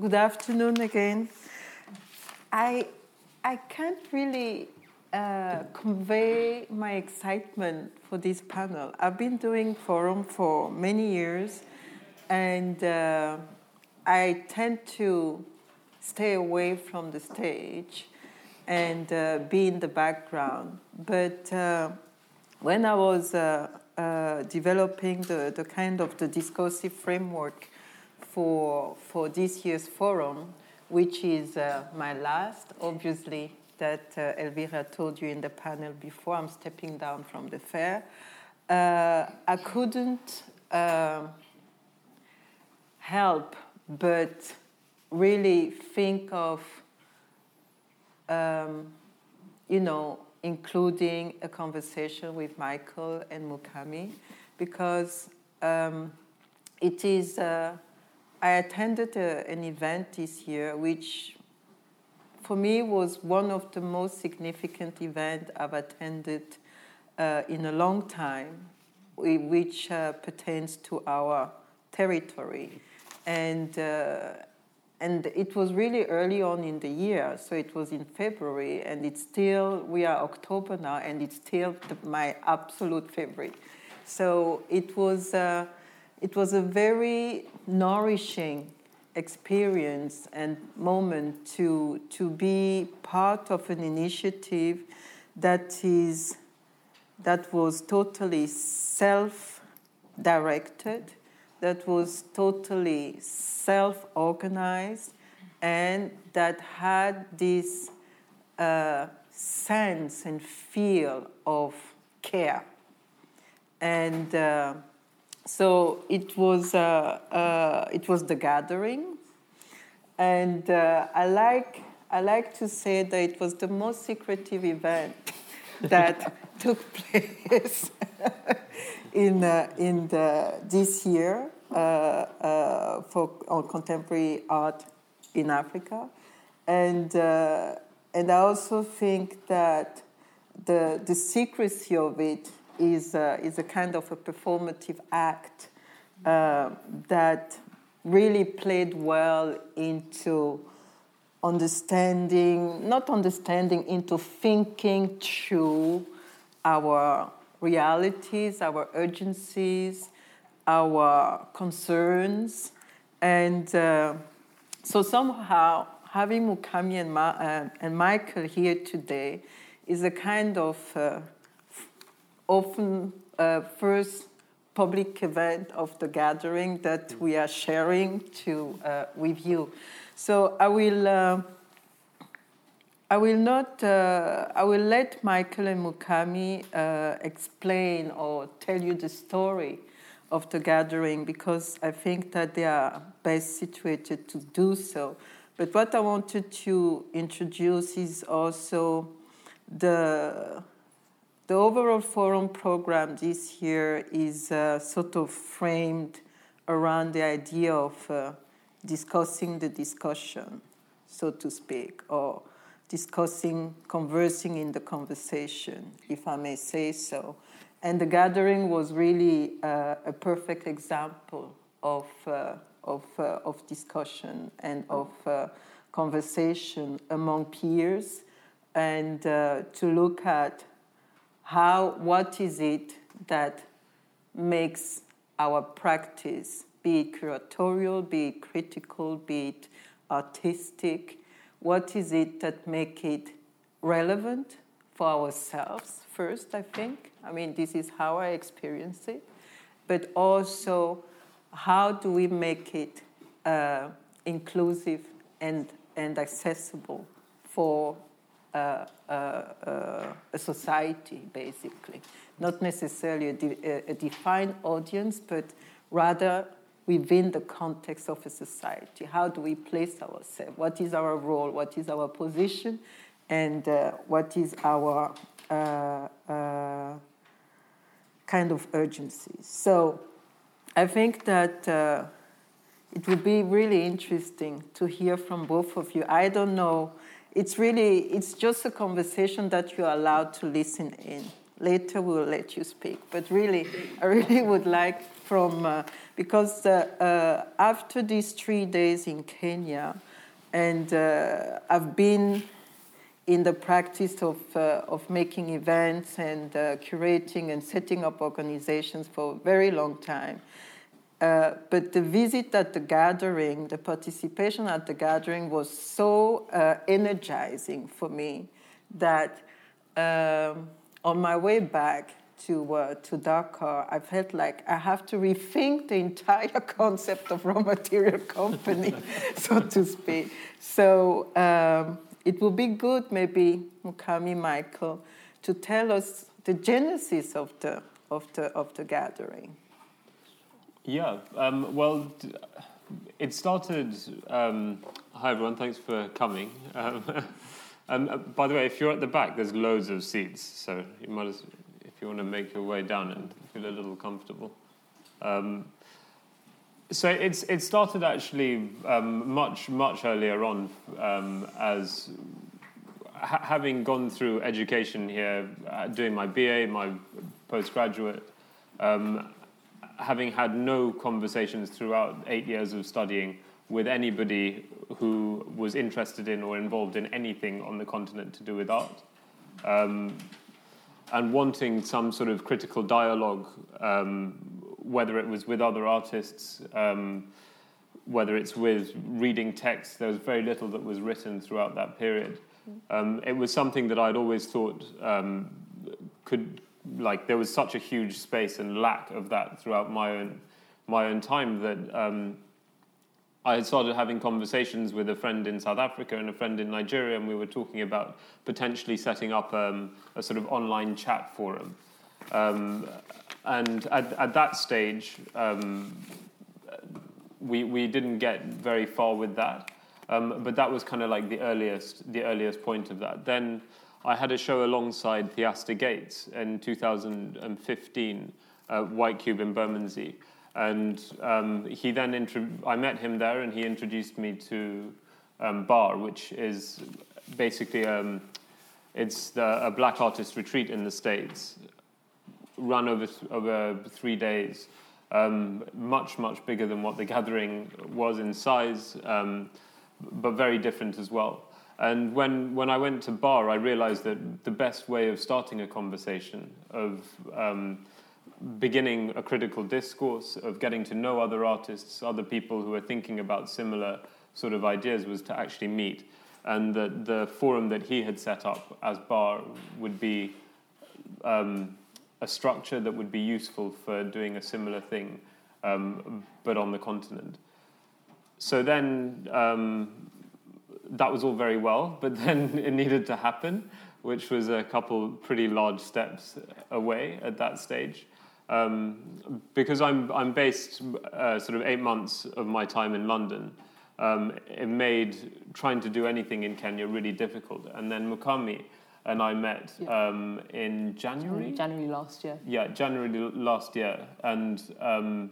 good afternoon again. I, I can't really uh, convey my excitement for this panel. I've been doing forum for many years, and uh, I tend to stay away from the stage and uh, be in the background. But uh, when I was uh, uh, developing the, the kind of the discursive framework for, for this year's forum, which is uh, my last, obviously, that uh, Elvira told you in the panel before. I'm stepping down from the fair. Uh, I couldn't um, help but really think of, um, you know, including a conversation with Michael and Mukami, because um, it is. Uh, I attended a, an event this year, which for me was one of the most significant events I've attended uh, in a long time, which uh, pertains to our territory, and uh, and it was really early on in the year, so it was in February, and it's still we are October now, and it's still the, my absolute favorite. So it was uh, it was a very nourishing experience and moment to, to be part of an initiative that is that was totally self-directed, that was totally self-organized, and that had this uh, sense and feel of care. And uh, so it was, uh, uh, it was the gathering. And uh, I, like, I like to say that it was the most secretive event that took place in, uh, in the, this year uh, uh, for on contemporary art in Africa. And, and I also think that the, the secrecy of it is, uh, is a kind of a performative act uh, that really played well into understanding, not understanding, into thinking through our realities, our urgencies, our concerns. And uh, so somehow having Mukami and, Ma- uh, and Michael here today is a kind of uh, often uh, first public event of the gathering that we are sharing to uh, with you. So I will. Uh, I will not. Uh, I will let Michael and Mukami uh, explain or tell you the story of the gathering because I think that they are best situated to do so. But what I wanted to introduce is also the the overall forum program this year is uh, sort of framed around the idea of uh, discussing the discussion, so to speak, or discussing, conversing in the conversation, if I may say so. And the gathering was really uh, a perfect example of, uh, of, uh, of discussion and of uh, conversation among peers and to look at how what is it that makes our practice be it curatorial be it critical be it artistic what is it that make it relevant for ourselves first i think? I mean this is how i experience it. But also how do we make it uh, inclusive and, and accessible for uh, uh, a society, basically. Not necessarily a, de- a, defined audience, but rather within the context of a society. How do we place ourselves? What is our role? What is our position? And uh, what is our uh, uh, kind of urgency? So I think that uh, it would be really interesting to hear from both of you. I don't know it's really it's just a conversation that you're allowed to listen in later we'll let you speak but really i really would like from uh, because uh, uh, after these three days in Kenya, and uh, I've been in the practice of, uh, of making events and curating and setting up organizations for a very long time. Uh, but the visit at the gathering, the participation at the gathering was so uh, energizing for me that um, on my way back to, uh, to Dakar, I felt like I have to rethink the entire concept of raw material company, so to speak. So um, it would be good, maybe Mukami Michael, to tell us the genesis of the of the of the gathering. Yeah, um, well, it started. Um, hi everyone, thanks for coming. Um, uh, by the way, if you're at the back, there's loads of seats, so you might, as, if you want to make your way down and feel a little comfortable. Um, so it's it started actually um, much much earlier on um, as ha- having gone through education here, uh, doing my BA, my postgraduate, um, having had no conversations throughout eight years of studying with anybody who was interested in or involved in anything on the continent to do with art. Um, and wanting some sort of critical dialogue um, whether it was with other artists, um, whether it's with reading texts, there was very little that was written throughout that period. Um, it was something that I'd always thought um, could, like, there was such a huge space and lack of that throughout my own my own time that um, I had started having conversations with a friend in South Africa and a friend in Nigeria, and we were talking about potentially setting up um, a sort of online chat forum. Um, and at, at that stage, um, we, we didn't get very far with that. Um, but that was kind of like the earliest, the earliest point of that. Then I had a show alongside Theaster Gates in 2015, uh, White Cube in Bermondsey. And um, he then, intro- I met him there and he introduced me to um, Bar, which is basically, um, it's the, a black artist retreat in the States run over, over three days, um, much, much bigger than what the gathering was in size, um, but very different as well. And when, when I went to bar, I realized that the best way of starting a conversation, of um, beginning a critical discourse, of getting to know other artists, other people who are thinking about similar sort of ideas, was to actually meet. And the, the forum that he had set up as bar would be um, a structure that would be useful for doing a similar thing, um, but on the continent. So then um, that was all very well, but then it needed to happen, which was a couple pretty large steps away at that stage. Um, because I'm, I'm based uh, sort of eight months of my time in London, um, it made trying to do anything in Kenya really difficult. And then Mukami, and I met yeah. um, in January. January last year. Yeah, January last year, and um,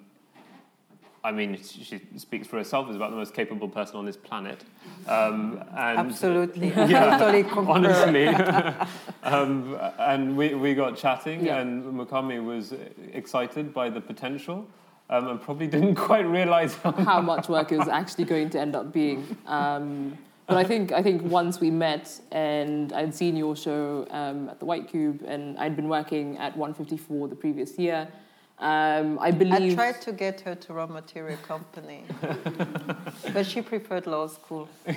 I mean, she speaks for herself as about the most capable person on this planet. Um, and Absolutely, yeah, totally honestly. um, and we, we got chatting, yeah. and Mukami was excited by the potential. Um, and probably didn't quite realize how, how much work it was actually going to end up being. Um, but I think I think once we met and I'd seen your show um, at the White Cube and I'd been working at 154 the previous year. Um, I believe I tried to get her to raw material company, but she preferred law school.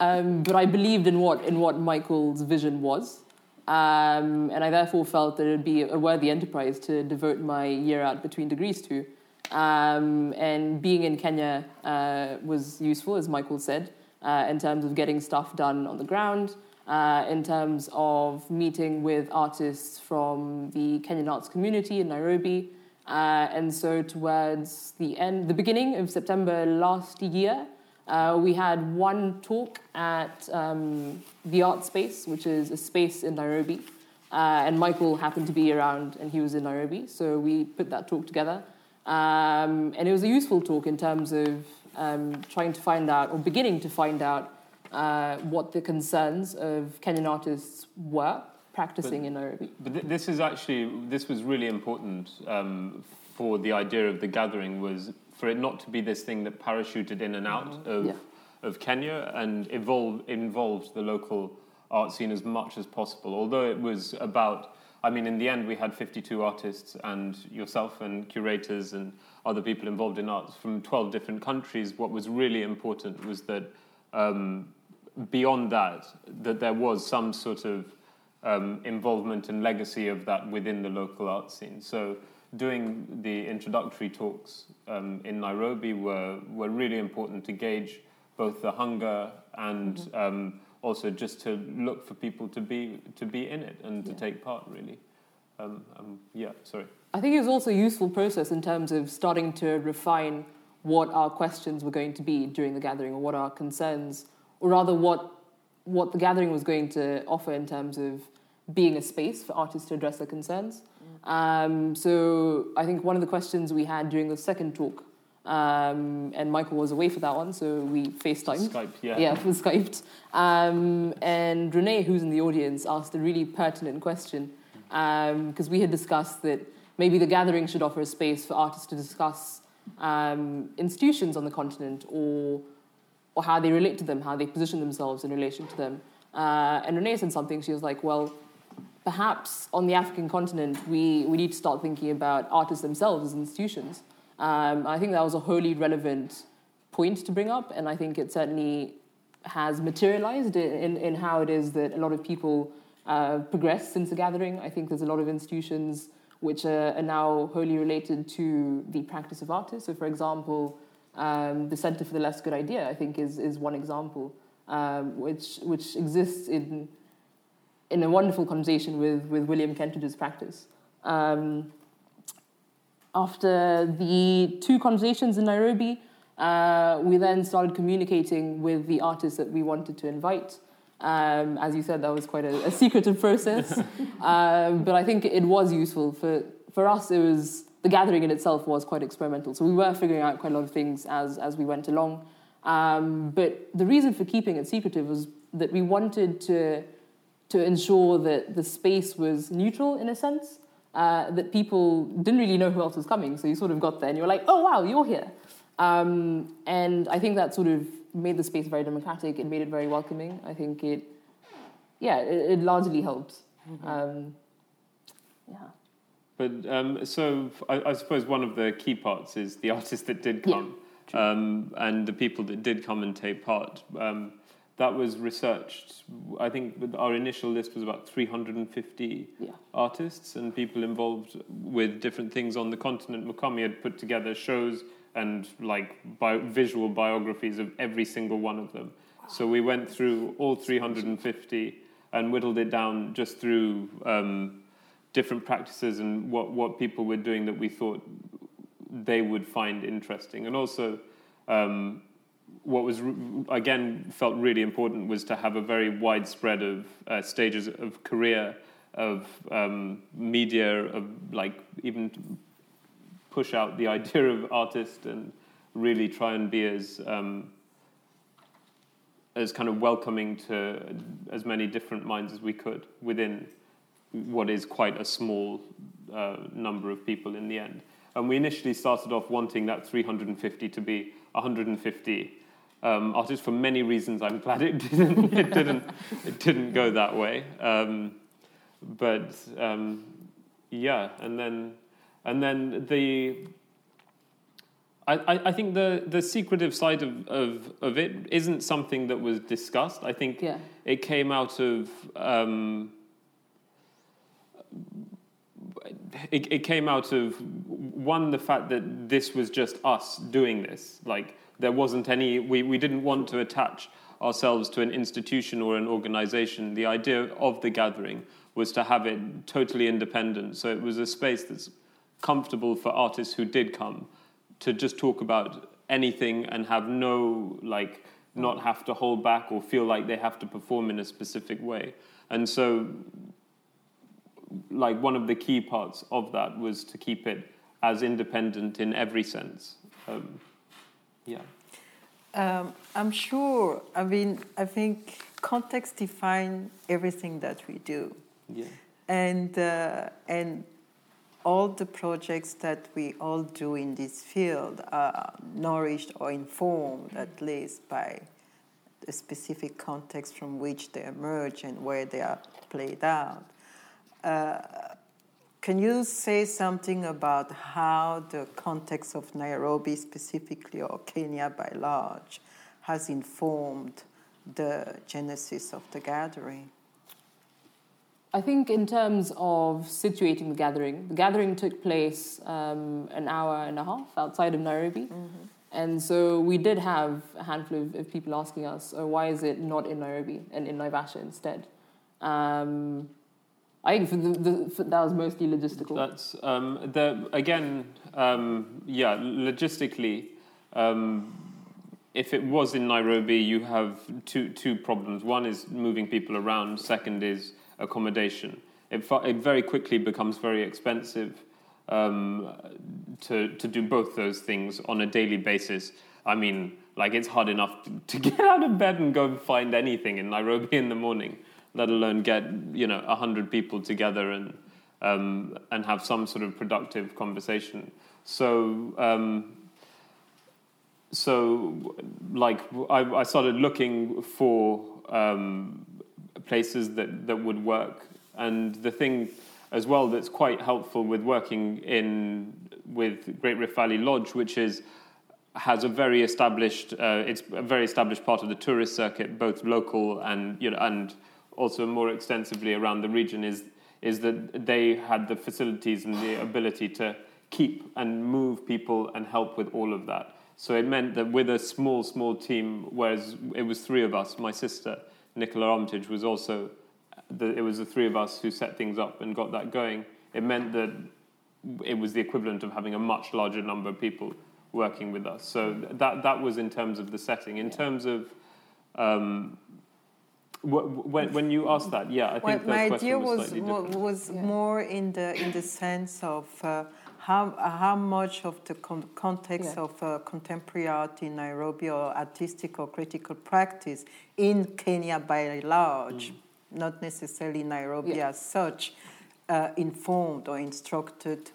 um, but I believed in what in what Michael's vision was, um, and I therefore felt that it would be a worthy enterprise to devote my year out between degrees to. Um, and being in Kenya uh, was useful, as Michael said, uh, in terms of getting stuff done on the ground, uh, in terms of meeting with artists from the Kenyan arts community in Nairobi. Uh, and so, towards the end, the beginning of September last year, uh, we had one talk at um, the Art Space, which is a space in Nairobi. Uh, and Michael happened to be around, and he was in Nairobi, so we put that talk together. Um, and it was a useful talk in terms of um, trying to find out, or beginning to find out, uh, what the concerns of Kenyan artists were practicing but, in Nairobi. But th- this is actually, this was really important um, for the idea of the gathering was for it not to be this thing that parachuted in and out Mm-hmm. of Yeah. of Kenya and evolve, involved the local art scene as much as possible. Although it was about, I mean, in the end, we had 52 artists and yourself and curators and other people involved in arts from 12 different countries. What was really important was that um, beyond that, that there was some sort of um, involvement and legacy of that within the local art scene. So doing the introductory talks um, in Nairobi were, were really important to gauge both the hunger and um, also just to look for people to be to be in it and to take part really. Um, um, yeah, sorry. I think it was also a useful process in terms of starting to refine what our questions were going to be during the gathering, or what our concerns, or rather what what the gathering was going to offer in terms of being a space for artists to address their concerns. Um, so I think one of the questions we had during the second talk, um, and Michael was away for that one, so we FaceTimed. Skype, yeah. Yeah, for Skyped. Um, and Renee, who's in the audience, asked a really pertinent question because we had discussed that maybe the gathering should offer a space for artists to discuss um, institutions on the continent or or how they relate to them, how they position themselves in relation to them. Uh, and Renee said something. She was like, "Well, perhaps on the African continent, we, we need to start thinking about artists themselves as institutions. Um, I think that was a wholly relevant point to bring up, and I think it certainly has materialized in, in how it is that a lot of people uh, progress since the gathering. I think there's a lot of institutions which are, are now wholly related to the practice of artists. So, for example, um, the Center for the Less Good Idea, I think, is, is one example, um, which, which exists in in a wonderful conversation with, with William Kentridge's practice. Um, after the two conversations in Nairobi, uh, we then started communicating with the artists that we wanted to invite. Um, as you said, that was quite a, a secretive process, um, but I think it was useful for for us. It was the gathering in itself was quite experimental, so we were figuring out quite a lot of things as as we went along. Um, but the reason for keeping it secretive was that we wanted to to ensure that the space was neutral in a sense, uh, that people didn't really know who else was coming. So you sort of got there and you were like, oh, wow, you're here. Um, and I think that sort of made the space very democratic. It made it very welcoming. I think it, yeah, it, it largely helped. Um, yeah. But um, so I, I suppose one of the key parts is the artists that did Yeah, come um, and the people that did come and take part. Um, that was researched. I think our initial list was about 350 Yeah. artists and people involved with different things on the continent. Mukami had put together shows and like bio- visual biographies of every single one of them. So we went through all 350 and whittled it down just through um, different practices and what, what people were doing that we thought they would find interesting. And also, um, what was again felt really important was to have a very widespread of uh, stages of career, of um, media, of like even push out the idea of artist and really try and be as um, as kind of welcoming to as many different minds as we could within what is quite a small uh, number of people in the end. And we initially started off wanting that 350 to be 150 um, artists. For many reasons, I'm glad it didn't. it didn't. It didn't go that way. Um, but um, yeah, and then and then the. I, I I think the, the secretive side of, of, of it isn't something that was discussed. I think Yeah. it came out of um, it, it came out of one the fact that this was just us doing this. Like there wasn't any we, we didn't want to attach ourselves to an institution or an organization. The idea of the gathering was to have it totally independent. So it was a space that's comfortable for artists who did come to just talk about anything and have no like not have to hold back or feel like they have to perform in a specific way. And so like one of the key parts of that was to keep it as independent in every sense um, yeah Um, I'm sure. I mean, I think context defines everything that we do, yeah and uh, and all the projects that we all do in this field are nourished or informed at least by the specific context from which they emerge and where they are played out. Uh, can you say something about how the context of Nairobi specifically or Kenya by large has informed the genesis of the gathering? I think, in terms of situating the gathering, the gathering took place um, an hour and a half outside of Nairobi. Mm-hmm. And so we did have a handful of, of, people asking us, oh, why is it not in Nairobi and in Naivasha instead? Um, I think for the, the, for that was mostly logistical. That's um, the, again, um, yeah, logistically. Um, if it was in Nairobi, you have two two problems. One is moving people around. Second is accommodation. It, it very quickly becomes very expensive um, to, to do both those things on a daily basis. I mean, like it's hard enough to get out of bed and go find anything in Nairobi in the morning, let alone get you know a hundred people together and um, and have some sort of productive conversation. So um, so like I, I, started looking for um, places that, that would work. And the thing as well that's quite helpful with working in with Great Rift Valley Lodge, which is has a very established uh, it's a very established part of the tourist circuit, both local and you know and also more extensively around the region is is that they had the facilities and the ability to keep and move people and help with all of that. So it meant that with a small, small team, whereas it was three of us, my sister, Nicola Armitage was also, the, it was the three of us who set things up and got that going. It meant that it was the equivalent of having a much larger number of people working with us. So that that was in terms of the setting. In terms of um, when, when you asked that, yeah, I think well, my idea was was, was yeah. more in the in the sense of uh, how, how much of the con- context yeah. of uh, contemporary art in Nairobi or artistic or critical practice in Kenya by large, mm. not necessarily Nairobi yeah. as such, uh, informed or instructed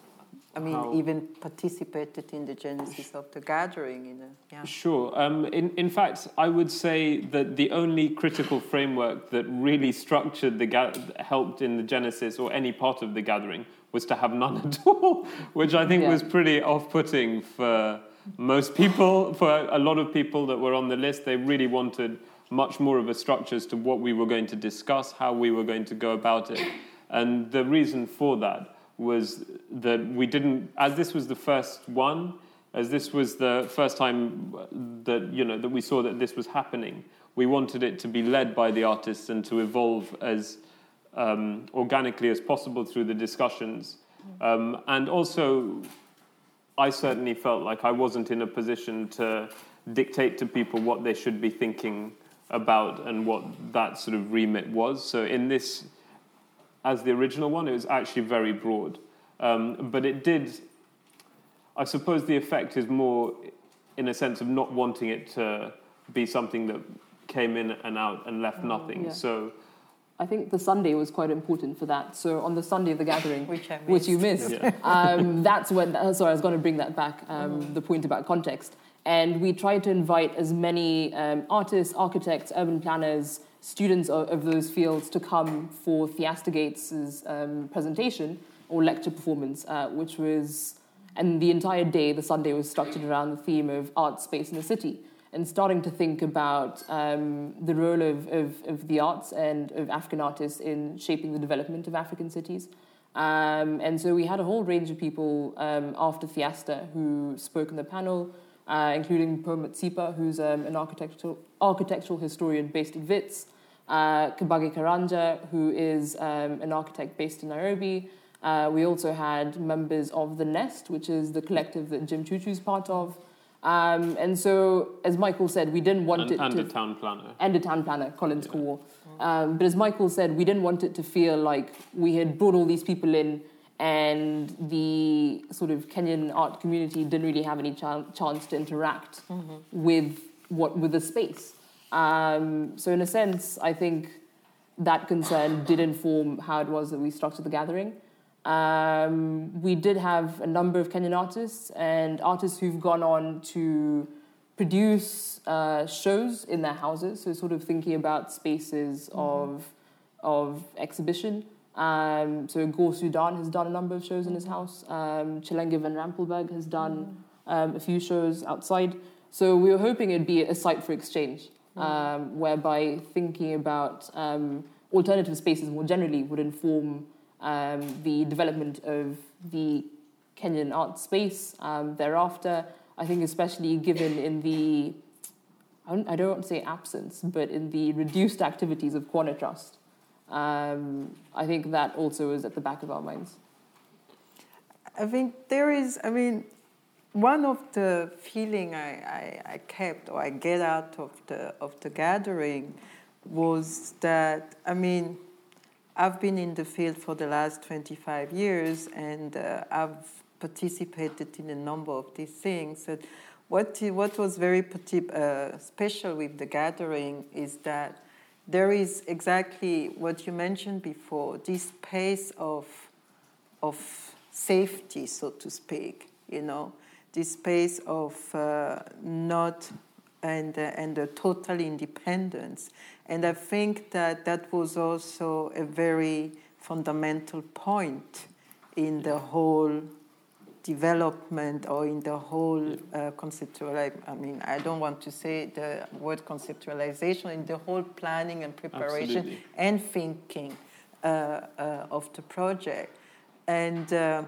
I mean, How? even participated in the genesis of the gathering. In a, yeah. Sure. Um, in, in fact, I would say that the only critical framework that really structured the ga- helped in the genesis or any part of the gathering was to have none at all, which I think yeah. was pretty off-putting for most people. For a lot of people that were on the list, they really wanted much more of a structure as to what we were going to discuss, how we were going to go about it, and the reason for that was that we didn't, as this was the first one, as this was the first time that you know that we saw that this was happening, we wanted it to be led by the artists and to evolve as um, organically as possible through the discussions. Um, and also, I certainly felt like I wasn't in a position to dictate to people what they should be thinking about and what that sort of remit was. So in this as the original one. It was actually very broad. Um, but it did, I suppose the effect is more in a sense of not wanting it to be something that came in and out and left mm, nothing. Yeah. So I think the Sunday was quite important for that. So on the Sunday of the gathering, which, which you missed, yeah. um, that's when. Sorry, I was going to bring that back. Um, mm. The point about context, and we tried to invite as many um, artists, architects, urban planners, students of, of, those fields to come for Theaster Gates' um, presentation or lecture performance, uh, which was, and the entire day, the Sunday was structured around the theme of art space in the city and starting to think about um, the role of, of, of, the arts and of African artists in shaping the development of African cities. Um, and so we had a whole range of people um, after Theaster who spoke in the panel, uh, including Mpho Matsipa, who's um, an architectural, architectural historian based in Wits, uh, Kabage Karanja, who is um, an architect based in Nairobi. Uh, we also had members of The Nest, which is the collective that Jim Chuchu's part of. Um, and so, as Michael said, we didn't want and, it and to. And a town planner. And a town planner, Collins yeah. Um, but as Michael said, we didn't want it to feel like we had brought all these people in and the sort of Kenyan art community didn't really have any ch- chance to interact mm-hmm. with what with the space. Um, so, in a sense, I think that concern did inform how it was that we structured the gathering. Um, we did have a number of Kenyan artists and artists who've gone on to produce uh, shows in their houses. So, sort of thinking about spaces mm-hmm. of of exhibition. Um, so, Gor Soudan has done a number of shows in his house. Um, Chelenge van Rampelberg has done um, a few shows outside. So, we were hoping it'd be a site for exchange, um, whereby thinking about um, alternative spaces more generally would inform um, the development of the Kenyan art space um, thereafter. I think, especially given in the, I don't, I don't, want to say absence, but in the reduced activities of Kuona Trust, um, I think that also is at the back of our minds. I think there is, I mean, one of the feeling I, I, I, kept or I get out of the of the gathering was that I mean I've been in the field for the last 25 years and uh, I've participated in a number of these things. And what, what was very uh, special with the gathering is that there is exactly what you mentioned before this space of, of safety, so to speak, you know, this space of uh, not and, uh, and a total independence. And I think that that was also a very fundamental point in the whole development or in the whole uh, conceptual I mean I don't want to say the word conceptualization in the whole planning and preparation Absolutely. and thinking uh, uh, of the project. And uh,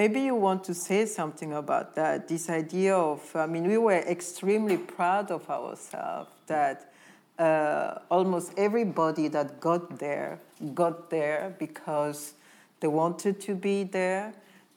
maybe you want to say something about that this idea of I mean we were extremely proud of ourselves that uh, almost everybody that got there got there because they wanted to be there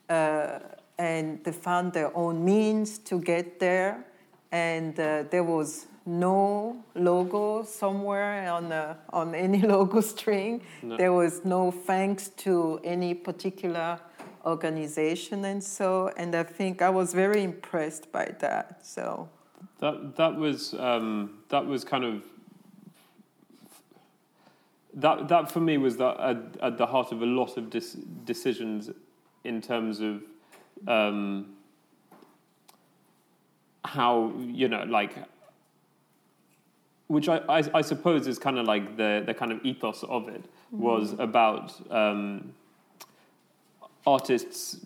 uh, and they found their own means to get there. And uh, there was no logo somewhere on, a, on any logo string. No. there was no thanks to any particular organization. And so and i think i was very impressed by that. So that that was um, that was kind of that that for me was that at, at, the heart of a lot of dis- decisions in terms of um, how you know like which I, I, I suppose is kind of like the the kind of ethos of it mm-hmm. was about um, artists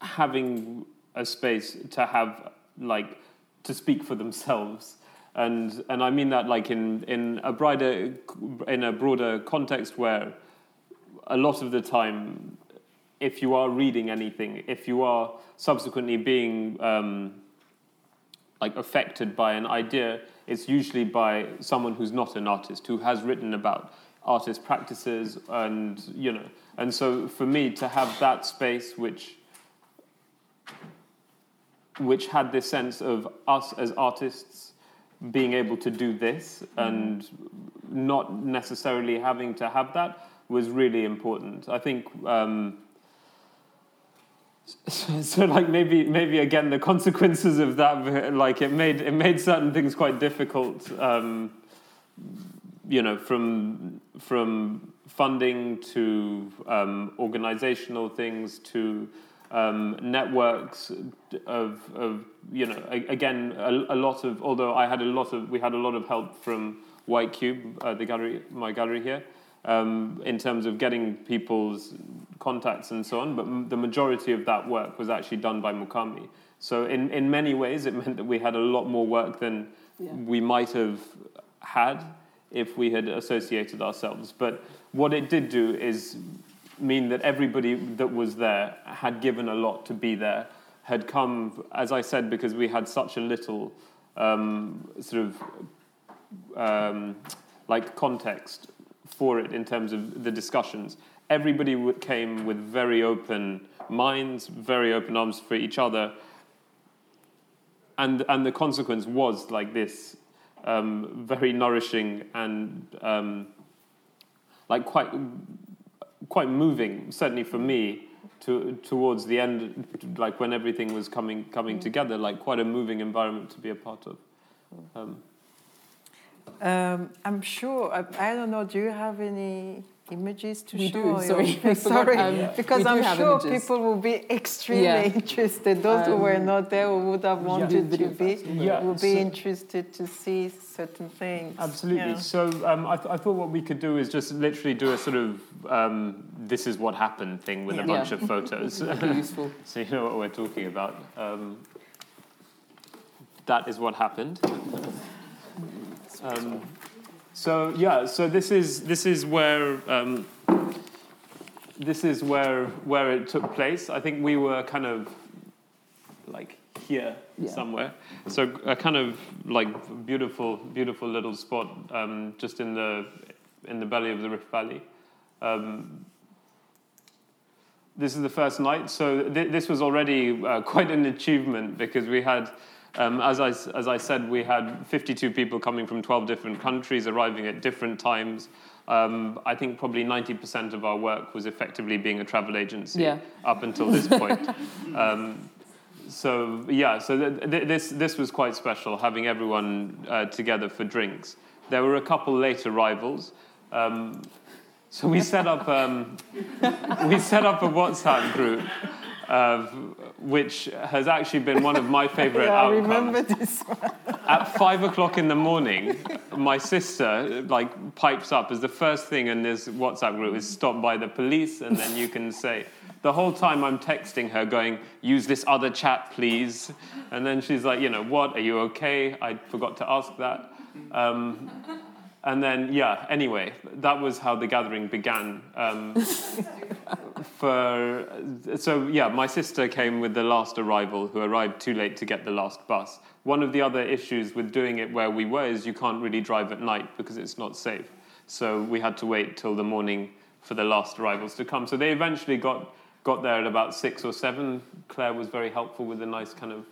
having a space to have like to speak for themselves and and I mean that like in in a broader in a broader context where a lot of the time, if you are reading anything, if you are subsequently being um, like affected by an idea, it's usually by someone who's not an artist who has written about artist practices and you know. And so for me to have that space which which had this sense of us as artists being able to do this and not necessarily having to have that was really important. I think. Um, so, like maybe maybe again the consequences of that like it made it made certain things quite difficult um, you know from from funding to um, organizational things to um, networks of, of, you know, again, a, a, lot of, although I had a lot of, we had a lot of help from White Cube, uh, the gallery, my gallery here, um, in terms of getting people's contacts and so on, but the majority of that work was actually done by Mukami. So in, in many ways, it meant that we had a lot more work than yeah. we might have had if we had associated ourselves. But what it did do is mean that everybody that was there had given a lot to be there, had come, as I said, because we had such a little um, sort of um, like context for it in terms of the discussions. Everybody came with very open minds, very open arms for each other, and and the consequence was like this, um, very nourishing and um, like quite quite moving, certainly for me, to, towards the end, like when everything was coming coming mm. together, like quite a moving environment to be a part of. Um, um, I'm sure. I, I, don't know. Do you have any images to We show? do, or- sorry. I forgot, sorry, um, because I'm sure images. people will be extremely Yeah. interested. Those who were Um, not there who would have wanted video to be Yeah, will be so- interested to see certain things. Absolutely. Yeah. So um, I, th- I thought what we could do is just literally do a sort of um, this is what happened thing with a bunch Yeah. of photos. Useful. so you know what we're talking about. Um, that is what happened. Um, so yeah, so this is this is where um, this is where where it took place. I think we were kind of like here Yeah. somewhere. So a kind of like beautiful, beautiful little spot um, just in the in the belly of the Rift Valley. Um, this is the first night, so th- this was already uh, quite an achievement because we had, um, as I as I said, we had 52 people coming from 12 different countries arriving at different times. Um, I think probably 90% of our work was effectively being a travel agency Yeah. up until this point. um, so yeah, so th- th- this this was quite special having everyone uh, together for drinks. There were a couple late arrivals. Um, so we set up um, we set up a WhatsApp group, uh, which has actually been one of my favorite Yeah, I outcomes remember this one. at five o'clock in the morning, my sister like pipes up as the first thing in this WhatsApp group is stopped by the police, and then you can say. The whole time I'm texting her, going, "Use this other chat, please," and then she's like, "You know what? Are you okay? I forgot to ask that." Um, and then, yeah. Anyway, that was how the gathering began. Um, for so yeah, my sister came with the last arrival, who arrived too late to get the last bus. One of the other issues with doing it where we were is you can't really drive at night because it's not safe. So we had to wait till the morning for the last arrivals to come. So they eventually got got there at about six or seven. Claire was very helpful with a nice kind of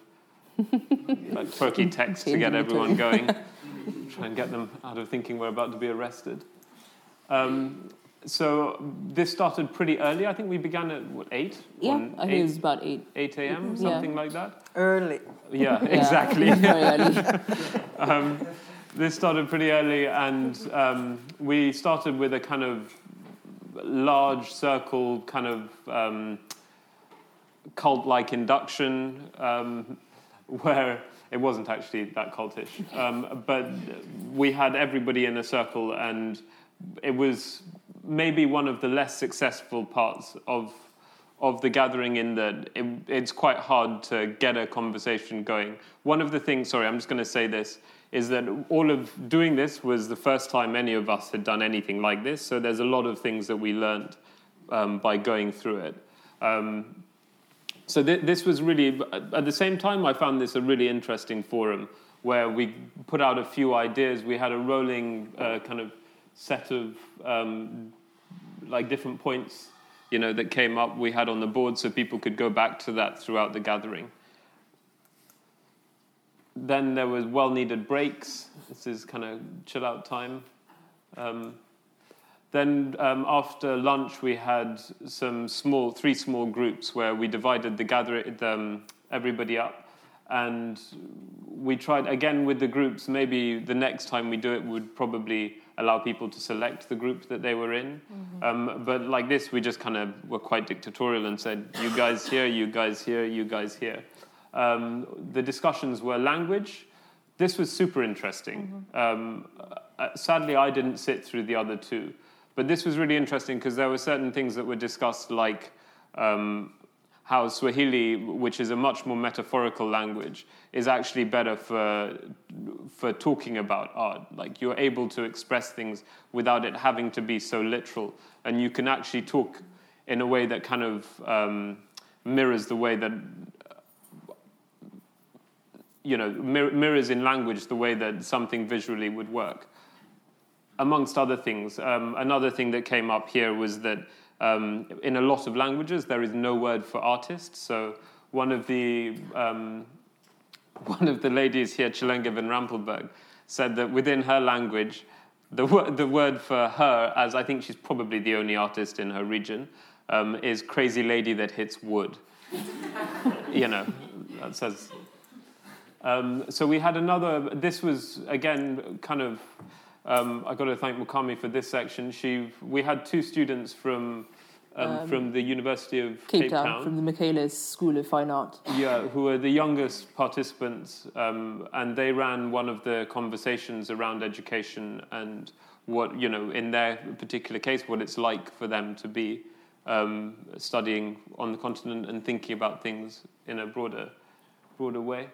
like quirky text to get everyone going, try and get them out of thinking we're about to be arrested. Um, so this started pretty early. I think we began at what eight? Yeah, On I think it was about eight. 8 a.m. Yeah. something like that. Early. Yeah, Yeah, exactly. Very early. um, this started pretty early, and um, we started with a kind of large circle, kind of um, cult-like induction, um, where it wasn't actually that cultish, um, but we had everybody in a circle, and it was maybe one of the less successful parts of of the gathering in that it, it's quite hard to get a conversation going. One of the things, sorry, I'm just going to say this, is that all of doing this was the first time any of us had done anything like this. So there's a lot of things that we learned um, by going through it. Um, so th- this was really, at the same time, I found this a really interesting forum where we put out a few ideas. We had a rolling uh, kind of set of um, like different points, you know, that came up. We had on the board so people could go back to that throughout the gathering. Then there was well-needed breaks. This is kind of chill out time. Um, then um, after lunch, we had some small, three small groups where we divided the gather, um, everybody up, and we tried again with the groups. Maybe the next time we do it would probably allow people to select the group that they were in. Um, but like this, we just kind of were quite dictatorial and said, "You guys here, you guys here, you guys here." Um, the discussions were language. This was super interesting. Um, uh, sadly, I didn't sit through the other two. But this was really interesting because there were certain things that were discussed, like um, how Swahili, which is a much more metaphorical language, is actually better for for talking about art. Like you're able to express things without it having to be so literal, and you can actually talk in a way that kind of um, mirrors the way that you know mir- mirrors in language the way that something visually would work amongst other things. Um, another thing that came up here was that um, in a lot of languages there is no word for artist. So one of the um, one of the ladies here, Chelenge van Rampelberg, said that within her language, the word the word for her, as I think she's probably the only artist in her region, um, is crazy lady that hits wood. you know, that says. Um, so we had another. This was again kind of um, I got to thank Mukami for this section. She, we had two students from um, Um, from the University of Cape, Cape, Town, Town. from the Michaelis School of Fine Art. Yeah, who were the youngest participants, um, and they ran one of the conversations around education and what you know, in their particular case, what it's like for them to be um, studying on the continent and thinking about things in a broader, broader way.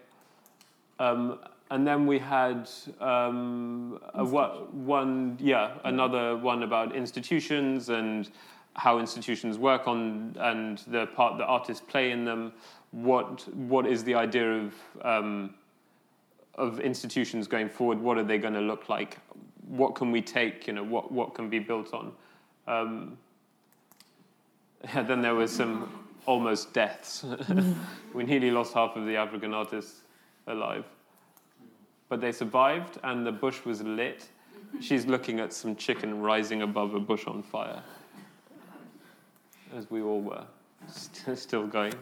And then we had um, one, yeah, another one about institutions and how institutions work on and the part that artists play in them. What what is the idea of um, of institutions going forward? What are they going to look like? What can we take? You know, what what can be built on? Um, yeah, then there was some almost deaths. we nearly lost half of the African artists alive, but they survived, and the bush was lit. She's looking at some chicken rising above a bush on fire as we all were, st- still going.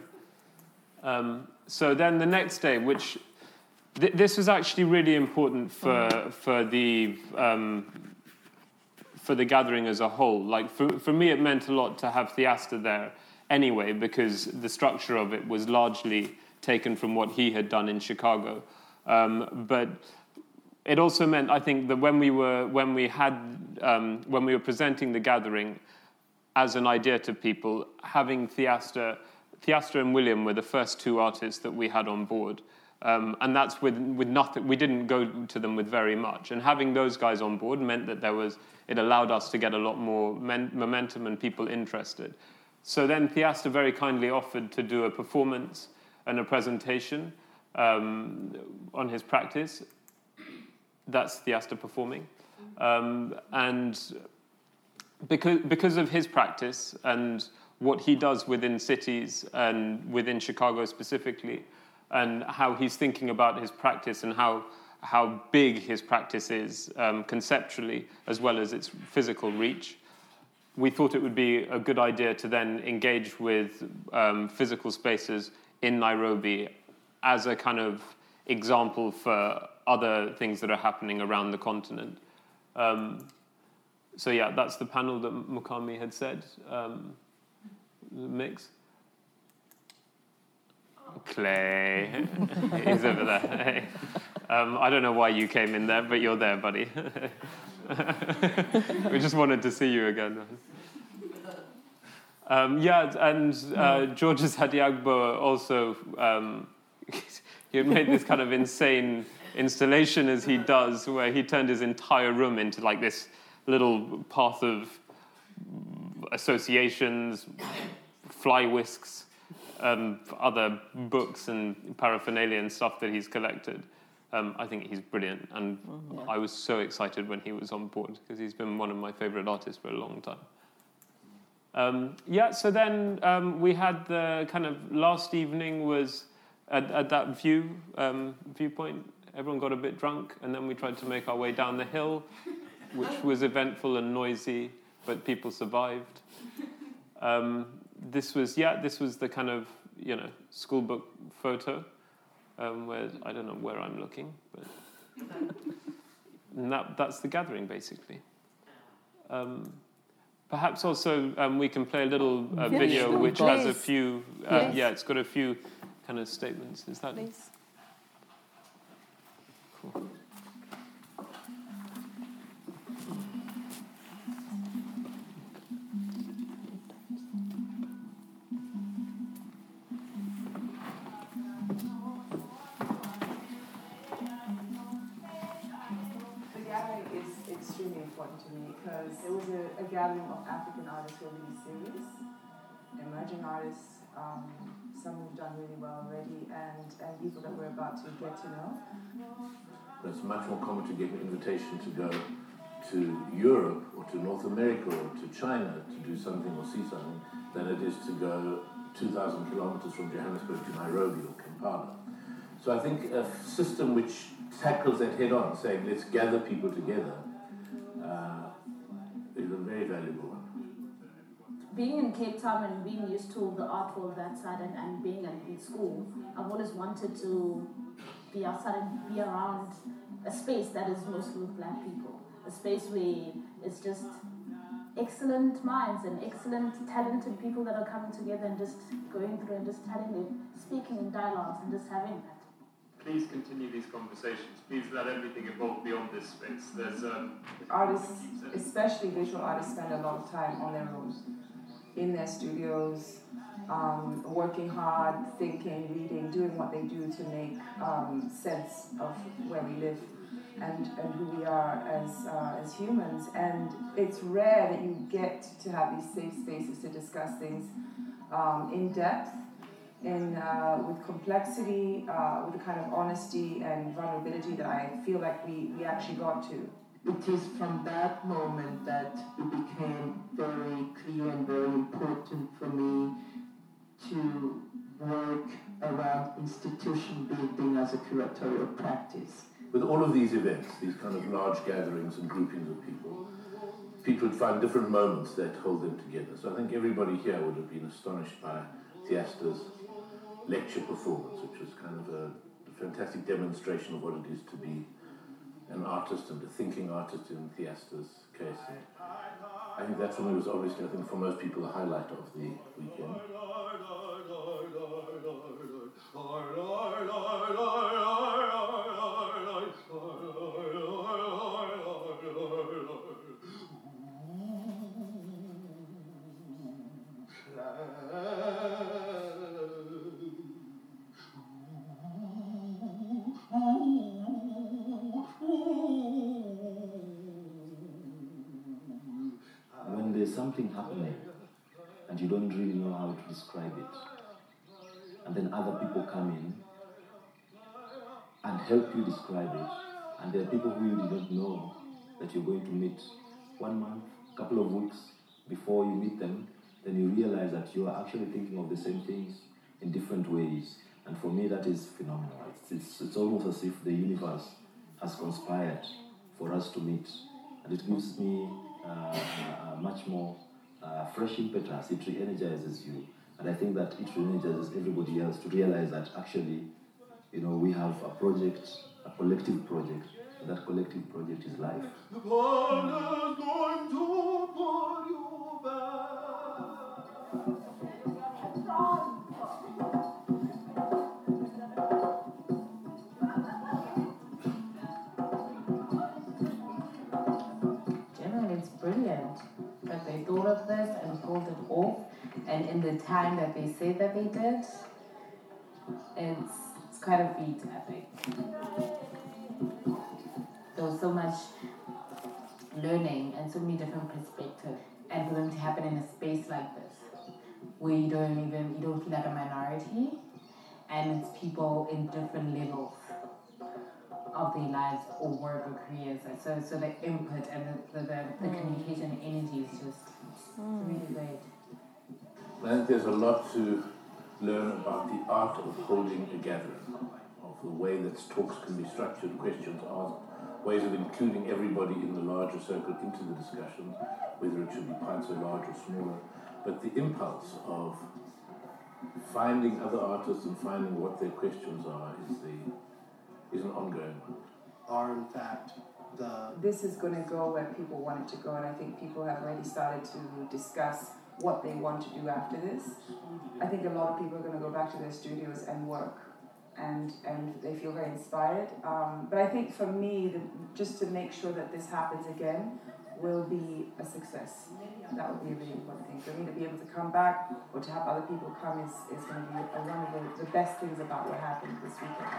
Um, so then the next day, which th- this was actually really important for for the um, for the gathering as a whole. Like for for me, it meant a lot to have Theaster there anyway, because the structure of it was largely taken from what he had done in Chicago. Um, but it also meant, I think, that when we were when we had um, when we were presenting the gathering as an idea to people, having Theaster, Theaster and William were the first two artists that we had on board. Um, and that's with, with nothing, we didn't go to them with very much. And having those guys on board meant that there was, it allowed us to get a lot more men, momentum and people interested. So then Theaster very kindly offered to do a performance and a presentation um, on his practice. That's Theaster performing. Um, and because, because of his practice and what he does within cities and within Chicago specifically, and how he's thinking about his practice and how, how big his practice is um, conceptually as well as its physical reach, we thought it would be a good idea to then engage with um, physical spaces in Nairobi as a kind of example for other things that are happening around the continent. Um, so yeah, that's the panel that Mukami had said. Um, mix. Clay, he's over there. Um, I don't know why you came in there, but you're there, buddy. we just wanted to see you again. Um, yeah, and uh, Georges Adéagbo also um, he had made this kind of insane installation as he does, where he turned his entire room into like this little path of associations, fly whisks, um, other books and paraphernalia and stuff that he's collected. Um, I think he's brilliant, and I was so excited when he was on board because he's been one of my favorite artists for a long time. Um, yeah, so then um, we had the kind of last evening was at, at that view um, viewpoint. Everyone got a bit drunk, and then we tried to make our way down the hill, which was eventful and noisy, but people survived. Um, this was yeah, this was the kind of you know school book photo, um, where I don't know where I'm looking, but that that's the gathering basically. Um, Perhaps also um, we can play a little uh, video which has a few, uh, Yes. yeah, it's got a few kind of statements. Is that Please. cool? The gathering is extremely important to me because it was a, a gathering of African artists who are really serious, emerging artists, um, some who've done really well already, and, and people that we're about to get to know. It's much more common to get an invitation to go to Europe or to North America or to China to do something or see something than it is to go 2,000 kilometers from Johannesburg to Nairobi or Kampala. So I think a system which tackles that head on, saying let's gather people together, uh, is a very valuable. Being in Cape Town and being used to the art world that side and, and being in, in school, I've always wanted to be outside and be around a space that is mostly with black people. a space where it's just excellent minds and excellent talented people that are coming together and just going through and just telling it, speaking in dialogues and just having that. Please continue these conversations. Please let everything evolve beyond this space. There's um, artists, especially visual artists, spend a lot of time on their rooms, in their studios, um, working hard, thinking, reading, doing what they do to make um, sense of where we live and, and who we are as, uh, as humans. And it's rare that you get to have these safe spaces to discuss things um, in depth, in, uh, with complexity, uh, with the kind of honesty and vulnerability that I feel like we, we actually got to. It is from that moment that it became very clear and very important for me to work around institution building as a curatorial practice with all of these events, these kind of large gatherings and groupings of people, people would find different moments that hold them together. So I think everybody here would have been astonished by Theaster's lecture performance, which was kind of a fantastic demonstration of what it is to be an artist and a thinking artist in Theaster's case. And I think that for me was obviously, I think for most people, the highlight of the weekend. Describe it. And then other people come in and help you describe it. And there are people who you didn't know that you're going to meet one month, couple of weeks before you meet them. Then you realize that you are actually thinking of the same things in different ways. And for me, that is phenomenal. It's, it's, it's almost as if the universe has conspired for us to meet. And it gives me uh, uh, much more uh, fresh impetus. It re-energizes you, and I think that it re-energizes everybody else to realize that actually, you know, we have a project, a collective project, and that collective project is life. Generally, it's brilliant that they thought of this and in the time that they say that they did, it's, it's quite a feat, I think. There was so much learning and so many different perspectives, and for them to happen in a space like this, where you don't even you don't feel like a minority, and it's people in different levels of their lives or work or careers. So, so the input and the, the, the, the mm. communication energy is just mm. really great. I think there's a lot to learn about the art of holding a gathering, of the way that talks can be structured, questions asked, ways of including everybody in the larger circle into the discussion, whether it should be quite so large or smaller. But the impulse of finding other artists and finding what their questions are is the is an ongoing one. Are in fact the this is going to go where people want it to go, and I think people have already started to discuss what they want to do after this. I think a lot of people are going to go back to their studios and work, and and they feel very inspired. Um, but I think for me, the, just to make sure that this happens again will be a success. That would be a really important thing for me to be able to come back or to have other people come is, is going to be one of the, the best things about what happened this weekend.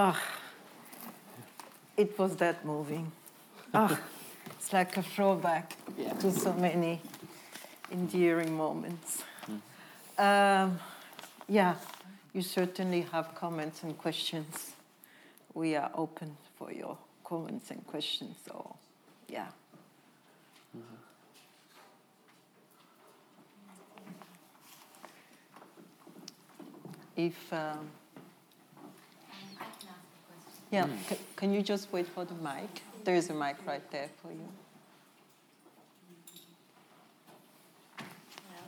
Oh, it was that moving. Oh, ah, it's like a throwback yeah. to so many endearing moments. Hmm. Um, yeah, you certainly have comments and questions. We are open for your comments and questions. So, yeah. Mm-hmm. If. Um, a question. yeah, c- can you just wait for the mic? There is a mic right there for you. Hello.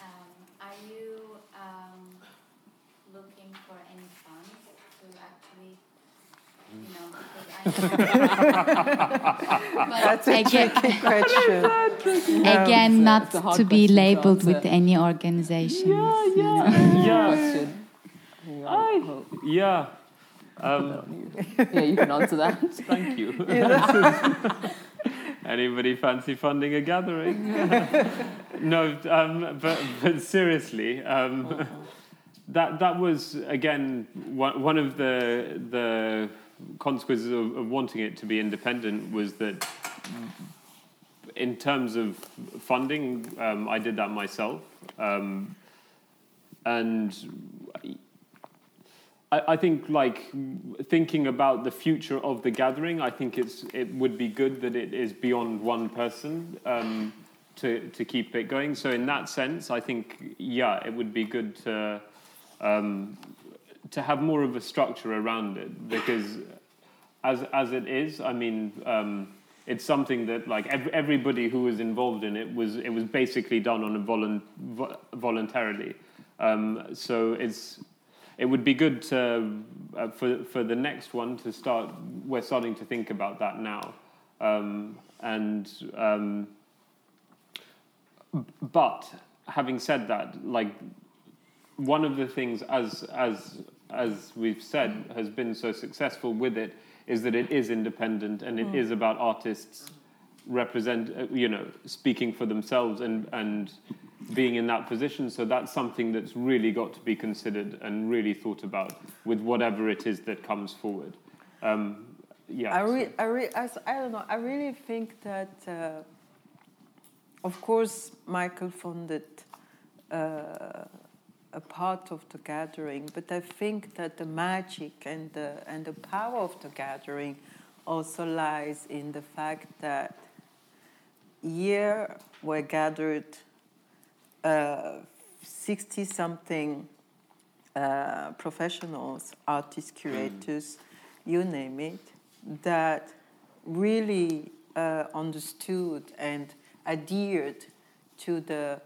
Um, are you um, looking for any funds to actually, you know, because I know. That's a again, tricky question. again, not a to be question to labeled with any organization. Yeah. Question. Oh, Yeah. Um, yeah, you can answer that. thank you. Anybody fancy funding a gathering? no, um, but, but seriously, um, that that was again one, one of the the consequences of, of wanting it to be independent was that in terms of funding, um, I did that myself, um, and I, think like thinking about the future of the gathering, I think it's it would be good that it is beyond one person um, to to keep it going. So in that sense, I think yeah, it would be good to um, to have more of a structure around it because as as it is, I mean. Um, it's something that like ev- everybody who was involved in it was it was basically done on a volun- vo- voluntarily um, so it's it would be good to uh, for for the next one to start we're starting to think about that now. Um, and um, but having said that like one of the things as as as we've said has been so successful with it is that it is independent and it is about artists represent uh, you know speaking for themselves and and being in that position. So that's something that's really got to be considered and really thought about with whatever it is that comes forward. Um, yeah I, so- re- I, re- I, I don't know. I really think that, uh, of course, Michael funded uh, a part of the gathering, but I think that the magic and the, and the power of the gathering also lies in the fact that here were gathered 60 something uh, professionals, artists, curators, you name it, that really uh, understood and adhered to the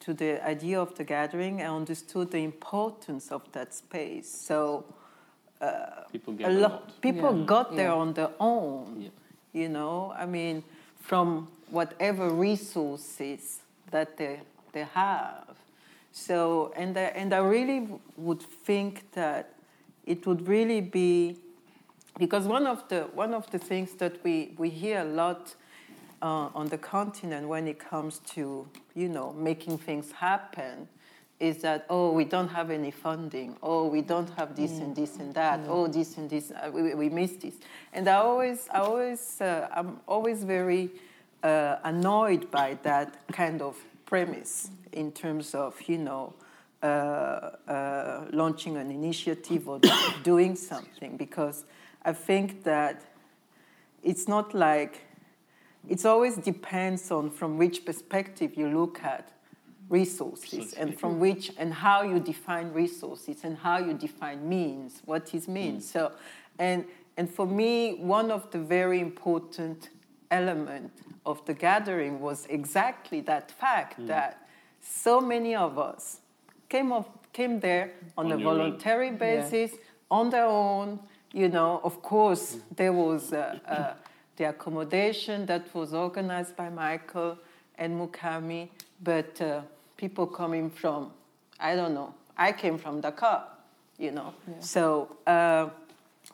to the idea of the gathering and understood the importance of that space. So people a get a lot lot people Yeah, got there yeah. on their own. Yeah. You know, I mean, from whatever resources that they they have. So, and I, and I really would think that it would really be because one of the one of the things that we we hear a lot uh, on the continent when it comes to you know making things happen is that oh we don't have any funding. Oh we don't have this and this and that. Oh this and this. Uh, we, we miss this. And I always I always uh, I'm always very uh, annoyed by that kind of premise in terms of you know uh, uh, launching an initiative or doing something because I think that it's not like it always depends on from which perspective you look at resources and from which and how you define resources and how you define means what is means. So and and for me one of the very important element of the gathering was exactly that fact that so many of us came of, came there on, On a your own. voluntary basis on their own you know. Of course there was uh, uh, the accommodation that was organized by michael and mukami but uh, people coming from i don't know i came from dakar you know. So uh,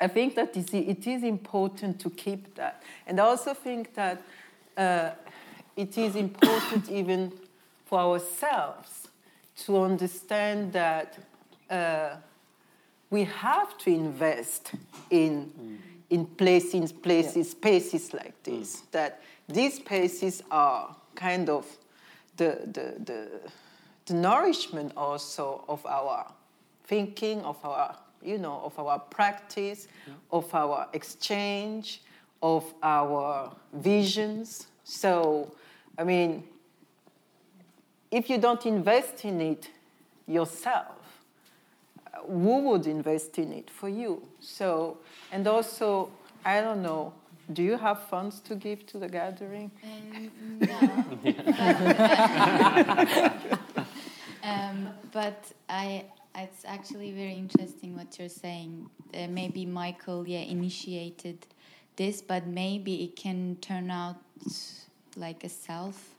I think that it is important to keep that. And I also think that uh, it is important even for ourselves to understand that uh, we have to invest in, in places, places, spaces like this. That these spaces are kind of the, the, the, the nourishment also of our thinking, of our, you know, of our practice, of our exchange, of our visions. So, I mean, if you don't invest in it yourself, who would invest in it for you? So, and also, I don't know, do you have funds to give to the gathering? Um, no. um, but I, it's actually very interesting what you're saying. Uh, maybe Michael, yeah, initiated this, but maybe it can turn out like a self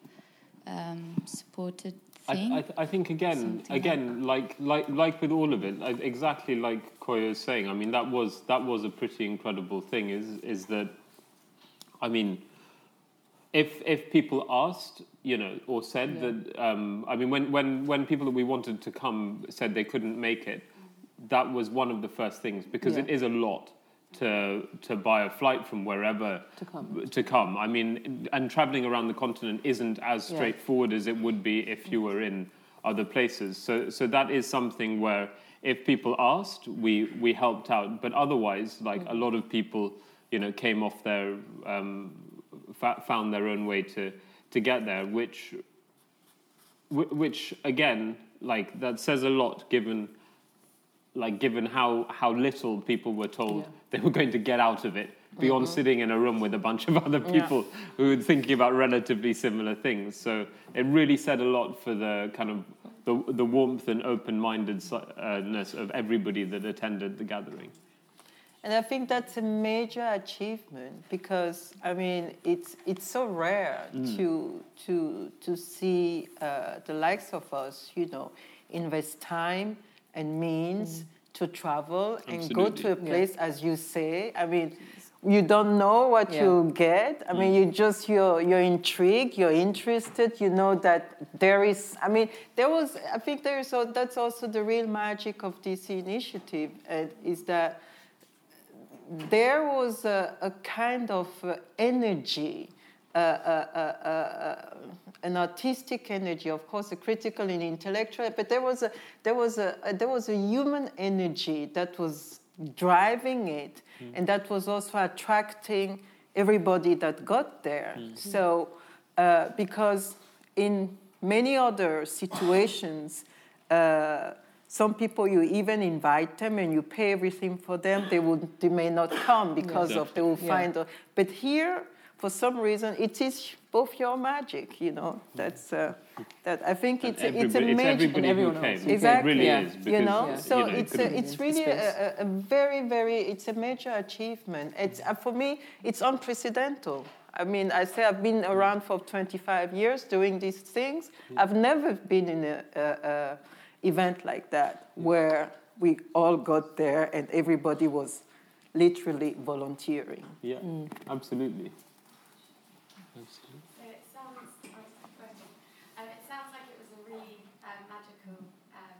um, supported thing. I, I think again, Something again, like like like with all of it, like, exactly like Koyo is saying. I mean, that was that was a pretty incredible thing. Is is that, I mean, if if people asked, you know, or said that, um, I mean, when when when people that we wanted to come said they couldn't make it, that was one of the first things because Yeah. it is a lot to to buy a flight from wherever To come. to come. I mean, and traveling around the continent isn't as Yeah. straightforward as it would be if you were in other places. So, so that is something where if people asked, we we helped out. But otherwise, like a lot of people, you know, came off their um, fa- found their own way to to get there, which which again, like that says a lot given like given how how little people were told Yeah. they were going to get out of it beyond mm-hmm. sitting in a room with a bunch of other people who were thinking about relatively similar things. So it really said a lot for the kind of the, the warmth and open-mindedness uh, of everybody that attended the gathering. And I think that's a major achievement because I mean it's it's so rare mm. to to to see uh, the likes of us, you know, invest time and means to travel and go to a Absolutely. place as you say. I mean, you don't know what Yeah. you get. I mean, you just you're you're intrigued, you're interested. You know that there is. I mean, there was. I think there is. al- That's also the real magic of this initiative uh, is that there was a, a kind of uh, energy, uh, uh, uh, uh, uh, an artistic energy, of course, a critical and intellectual, but there was a there was a, a there was a human energy that was driving it, and that was also attracting everybody that got there. So, uh, because in many other situations. Uh, some people you even invite them and you pay everything for them they would they may not come because of they will Yeah. find a, but here for some reason it is both your magic you know that's uh, that i think it's a, it's a Everybody- major everybody who everyone came else. it Exactly. really Yeah. is you know Yeah. so you know, it's couldn't- a, it's really a, a, a very very it's a major achievement it's uh, for me it's unprecedented i mean i say i've been around for 25 years doing these things i've never been in a, a, a event like that where we all got there and everybody was literally volunteering yeah absolutely absolutely So it sounds, oh, question. Um, it sounds like it was a really um, magical um,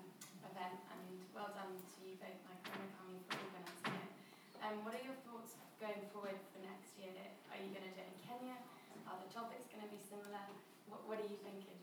event, and well done to you both, Michael and Kami, for organising it. Um, what are your thoughts going forward for next year? Are you going to do it in Kenya? Are the topics going to be similar? What, what are you thinking?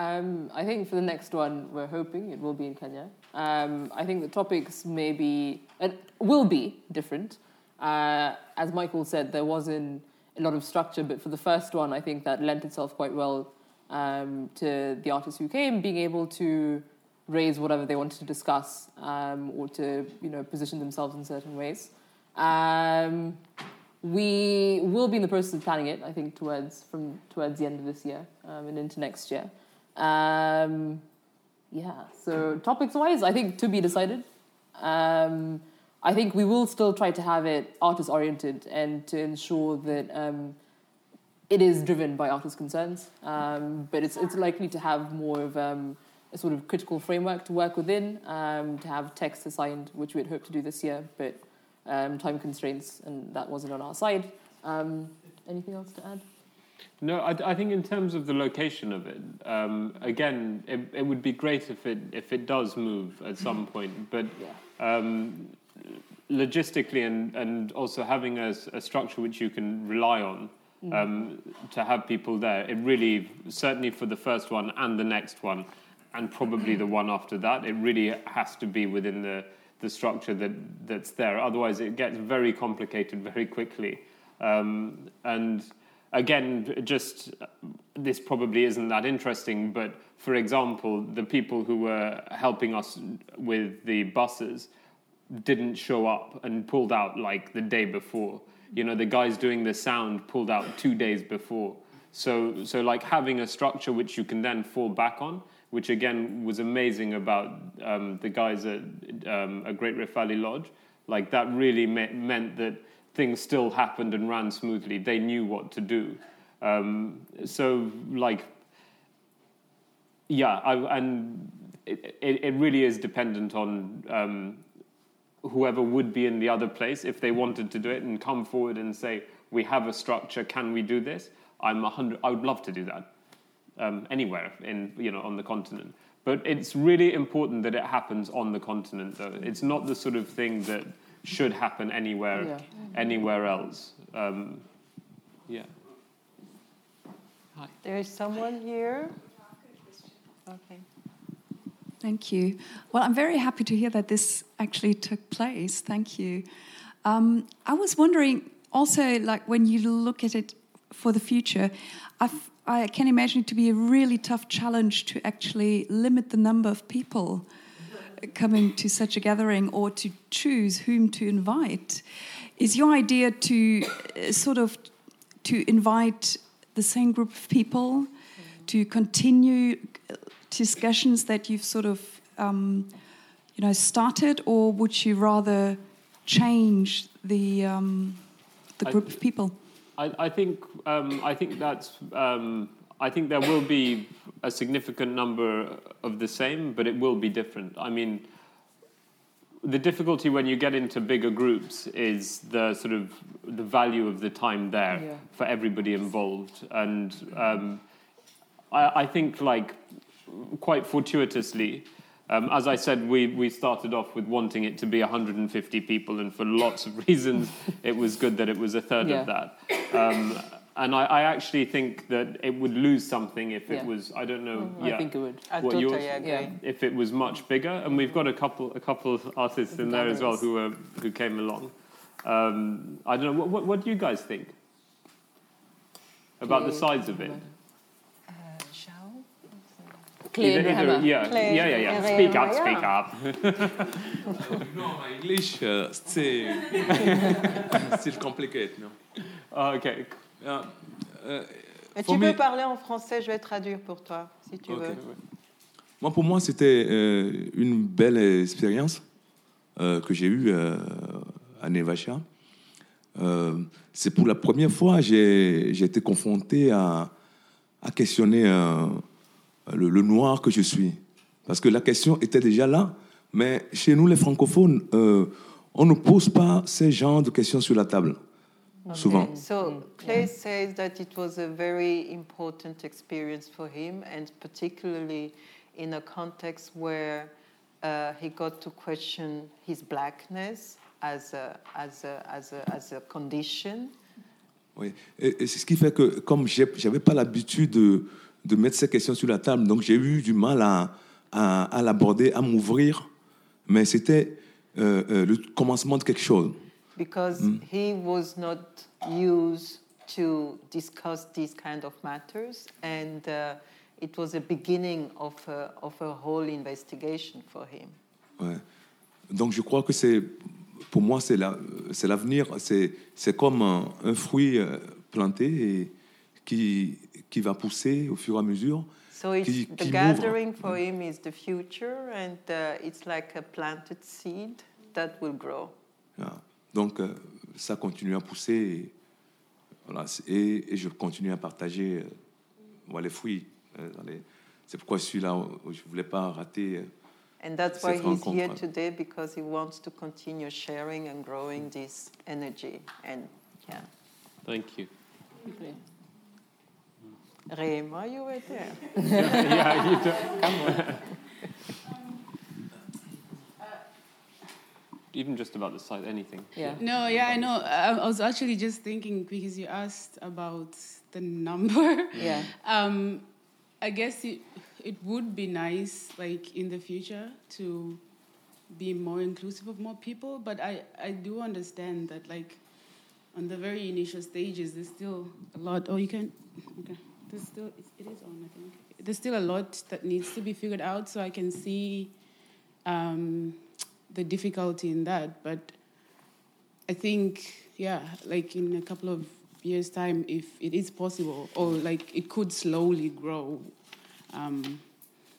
Um, I think for the next one, we're hoping it will be in Kenya. Um, I think the topics may be, uh, will be different. Uh, as Michael said, there wasn't a lot of structure, but for the first one, I think that lent itself quite well um, to the artists who came being able to raise whatever they wanted to discuss um, or to you know position themselves in certain ways. Um, we will be in the process of planning it. I think towards from towards the end of this year um, and into next year. Um, yeah. So topics wise, I think to be decided. Um, I think we will still try to have it artist oriented and to ensure that um, it is driven by artist concerns. Um, but it's it's likely to have more of um, a sort of critical framework to work within, um, to have text assigned, which we'd hope to do this year, but um, time constraints and that wasn't on our side. Um, anything else to add? No, I, I think in terms of the location of it, um, again, it, it would be great if it if it does move at some point. But um, logistically and, and also having a, a, structure which you can rely on Mm. um, to have people there, it really, certainly for the first one and the next one, and probably the one after that, it really has to be within the, the structure that, that's there. Otherwise, it gets very complicated very quickly. Um, and again, just this probably isn't that interesting, but for example, the people who were helping us with the buses didn't show up and pulled out like the day before. You know, the guys doing the sound pulled out two days before. So, so like having a structure which you can then fall back on, which again was amazing about um, the guys at um, a Great Rift Valley Lodge. Like that really me- meant that things still happened and ran smoothly. They knew what to do. Um, so, like, yeah, I, and it, it, really is dependent on um, whoever would be in the other place if they wanted to do it and come forward and say, "We have a structure. Can we do this?" I'm a hundred. I would love to do that um, anywhere in you know on the continent. But it's really important that it happens on the continent, though. It's not the sort of thing that should happen anywhere, Yeah. anywhere else. Um, yeah. There is someone here. Okay. Thank you. Well, I'm very happy to hear that this actually took place. Thank you. Um, I was wondering also, like when you look at it for the future, I've, I can imagine it to be a really tough challenge to actually limit the number of people coming to such a gathering or to choose whom to invite. Is your idea to uh, sort of to invite the same group of people to continue uh, discussions that you've sort of um, you know started, or would you rather change the um, the I- group of people? I, I think um, I think that's um, I think there will be a significant number of the same, but it will be different. I mean, the difficulty when you get into bigger groups is the sort of the value of the time there Yeah. for everybody involved, and um, I, I think like quite fortuitously. Um, as I said, we, we started off with wanting it to be 150 people, and for lots of reasons, it was good that it was a third Yeah. of that. Um, and I, I actually think that it would lose something if Yeah. it was, I don't know, Mhm. I yeah, think it would. I what totally yours- agree. Yeah. if it was much bigger. And we've got a couple, a couple of artists in there as well who were, who came along. Um, I don't know. What, what, what do you guys think about the size of it? Clay and Either- either- yeah, yeah, yeah, yeah. Speak up, speak up. No, my English uh, still still complicated. No. Oh, okay. Uh, Et for tu me- peux parler en français, je vais traduire pour toi, si tu veux. Moi, pour moi, c'était euh, une belle expérience euh, que j'ai eue euh, à Nevacha. Euh, c'est pour la première fois que j'ai j'ai été confronté à, à questionner euh, le, le noir que je suis. Parce que la question était déjà là, mais chez nous, les francophones, euh, on ne pose pas ces genres de questions sur la table, souvent. So Clay says that it was a very important experience for him, and particularly in a context where uh, he got to question his blackness as a, as a, as a, as a condition. Oui. Et, et c'est ce qui fait que, comme je n'avais pas l'habitude de, de mettre ces questions sur la table, donc j'ai eu du mal à, à, à l'aborder, à m'ouvrir. Mais c'était euh, euh, le commencement de quelque chose. Because Mm. he was not used to discuss these kind of matters and uh, it was a beginning of a, of a whole investigation for him Ouais. Donc je crois que c'est, pour moi, c'est la- c'est l'avenir. c'est, c'est comme un, un fruit euh, planté et qui, qui va pousser au fur et à mesure. so it's, qui, the qui gathering for him is the future and uh, it's like a planted seed that will grow Voilà. Donc, euh, ça continue à pousser. Et, voilà, c'est- et, et je continue à partager euh, voilà, les fruits. euh, C'est pourquoi je suis là. Je ne voulais pas rater. and that's cette why he's here rencontre. today because he wants to continue sharing and growing this energy and yeah Thank you. Rema, you were there. yeah, you even just about the site, anything. Yeah. No, yeah, I know. I, I was actually just thinking because you asked about the number. Yeah. Um, I guess it it would be nice, like in the future, to be more inclusive of more people. But I I do understand that, like, on the very initial stages, there's still a lot. Oh, you can. Okay. There's still it, it is on. I think there's still a lot that needs to be figured out. So I can see um, the difficulty in that, but I think, yeah, like in a couple of years' time, if it is possible, or like it could slowly grow. Um,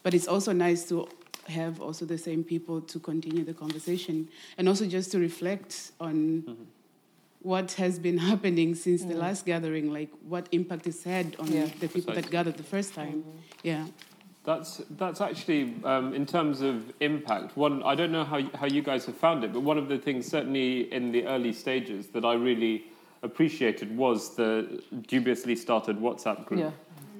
but it's also nice to have also the same people to continue the conversation and also just to reflect on mm-hmm. what has been happening since the mm. last gathering, like what impact it's had on Yeah. the people that gathered the first time. Mm-hmm. Yeah. That's that's actually um, in terms of impact. One, I don't know how how you guys have found it, but one of the things certainly in the early stages that I really appreciated was the dubiously started WhatsApp group. Yeah.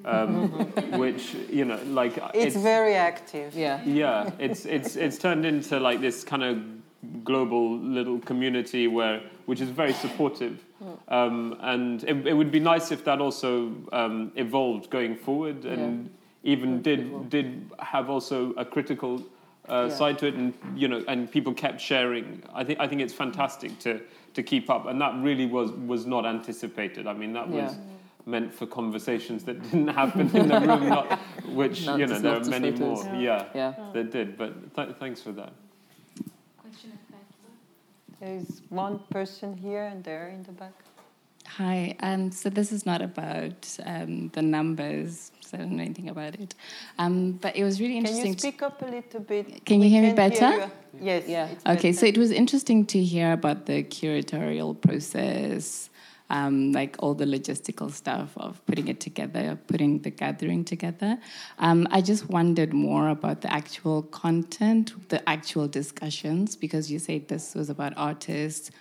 Um, which you know, like It's, very active. Yeah. yeah, it's it's it's turned into like this kind of global little community where which is very supportive. Um, and it, it would be nice if that also um, evolved going forward and even did did have also a critical uh, Yeah. side to it and you know and people kept sharing. I think I think it's fantastic to to keep up and that really was was not anticipated. I mean that was meant for conversations that didn't happen in the room, not, which Not you know there are many more. Yeah, Yeah. that did. But th- thanks for that. Question at the back. There's one person here and there in the back. Hi, um, so this is not about um, the numbers, so I don't know anything about it. Um, but it was really interesting. Can you speak up a little bit? Can you hear me better? you. Yes. Yeah. it's Okay, so it was interesting to hear about the curatorial process, um, like all the logistical stuff of putting it together, putting the gathering together. Um, I just wondered more about the actual content, the actual discussions, because you said this was about artists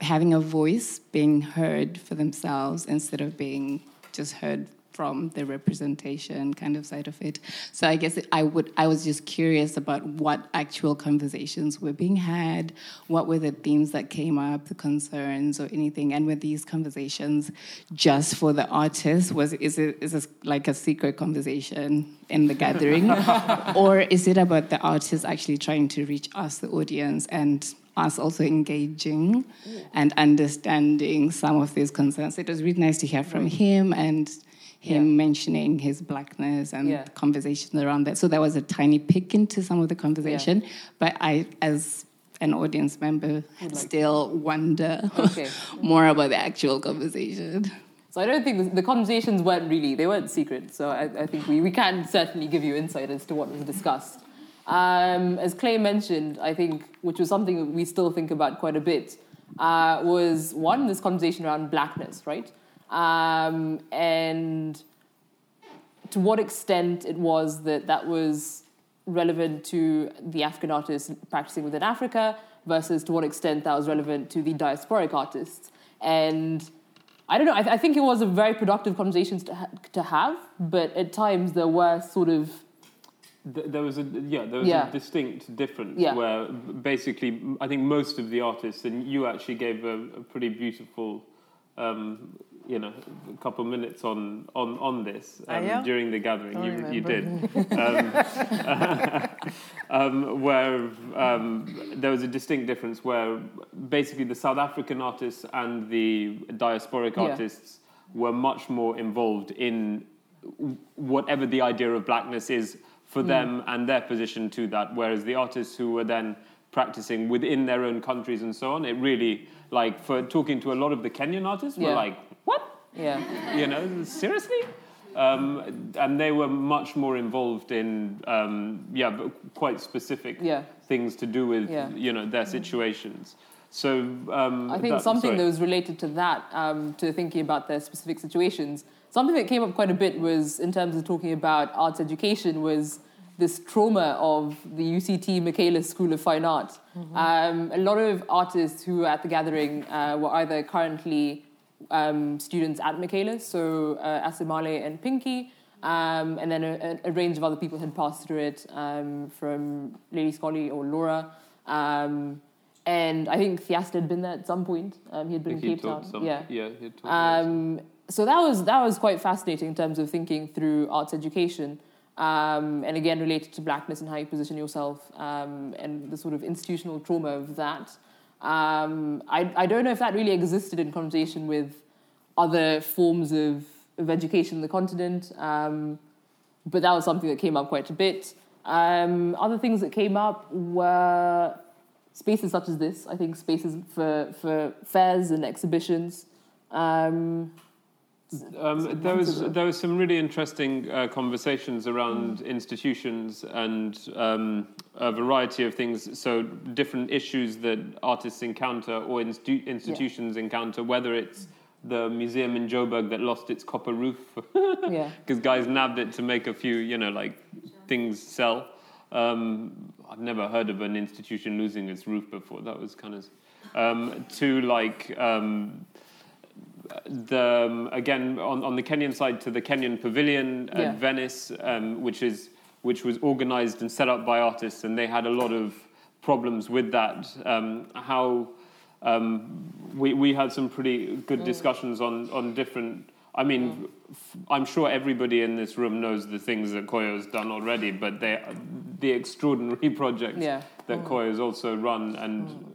having a voice, being heard for themselves instead of being just heard from the representation kind of side of it. So I guess I would I was just curious about what actual conversations were being had, what were the themes that came up, the concerns or anything, and were these conversations just for the artists? Was is it is this like a secret conversation in the gathering, or is it about the artists actually trying to reach us, the audience, and us also engaging and understanding some of these concerns. It was really nice to hear from him and him mentioning his blackness and Yeah. conversations around that. So that was a tiny peek into some of the conversation. But I, as an audience member, still wonder Okay. more about the actual conversation. So I don't think the, conversations weren't really, they weren't secret. So I, I think we, we can certainly give you insight as to what was discussed. Um, as Clay mentioned, I think, which was something that we still think about quite a bit, uh, was one, this conversation around blackness, right? Um, and to what extent it was that that was relevant to the African artists practicing within Africa versus to what extent that was relevant to the diasporic artists. And I don't know, I, th- I think it was a very productive conversation to, ha- to have, but at times there were sort of There was a yeah, there was Yeah. a distinct difference Yeah. where basically I think most of the artists and you actually gave a, a pretty beautiful, um, you know, a couple of minutes on on on this Ah, um, during the gathering. I you you did, um, um, where um, there was a distinct difference where basically the South African artists and the diasporic Yeah. artists were much more involved in whatever the idea of blackness is for Mm. them and their position to that. Whereas the artists who were then practicing within their own countries and so on, it really, like, for talking to a lot of the Kenyan artists, were like? Yeah. You know, seriously? Um, and they were much more involved in, um, yeah, but quite specific Yeah. things to do with, Yeah. you know, their situations. So um, I think that- something sorry. that was related to that, um, to thinking about their specific situations, something that came up quite a bit was in terms of talking about arts education was this trauma of the UCT Michaelis School of Fine Art. Um, a lot of artists who were at the gathering uh, were either currently um, students at Michaelis, so uh, Asemahle and Pinky, um, and then a, a range of other people had passed through it, um, from Lady Skollie or Laura. Um, and I think Theaster had been there at some point. Um, he had been in Cape Town. some- yeah, yeah, he had Um, so that was that was quite fascinating in terms of thinking through arts education, um, and again related to blackness and how you position yourself, um, and the sort of institutional trauma of that. Um, I I don't know if that really existed in conversation with other forms of, of education in the continent, um, but that was something that came up quite a bit. Um, other things that came up were spaces such as this. I think spaces for for fairs and exhibitions. Um, Um, there was there was some really interesting uh, conversations around institutions and um, a variety of things. So different issues that artists encounter or institu- institutions encounter, whether it's the museum in Joburg that lost its copper roof yeah. because guys nabbed it to make a few, you know, like things sell. Um, I've never heard of an institution losing its roof before. That was kind of um, to like um, the um, again on, on the Kenyan side to the Kenyan Pavilion at Yeah. Venice, um, which is which was organised and set up by artists, and they had a lot of problems with that. Um, how um, we we had some pretty good Mm. discussions on on different. I mean, f- I'm sure everybody in this room knows the things that Koyo's done already, but they, the extraordinary projects Yeah. that Mm. Koyo's also run and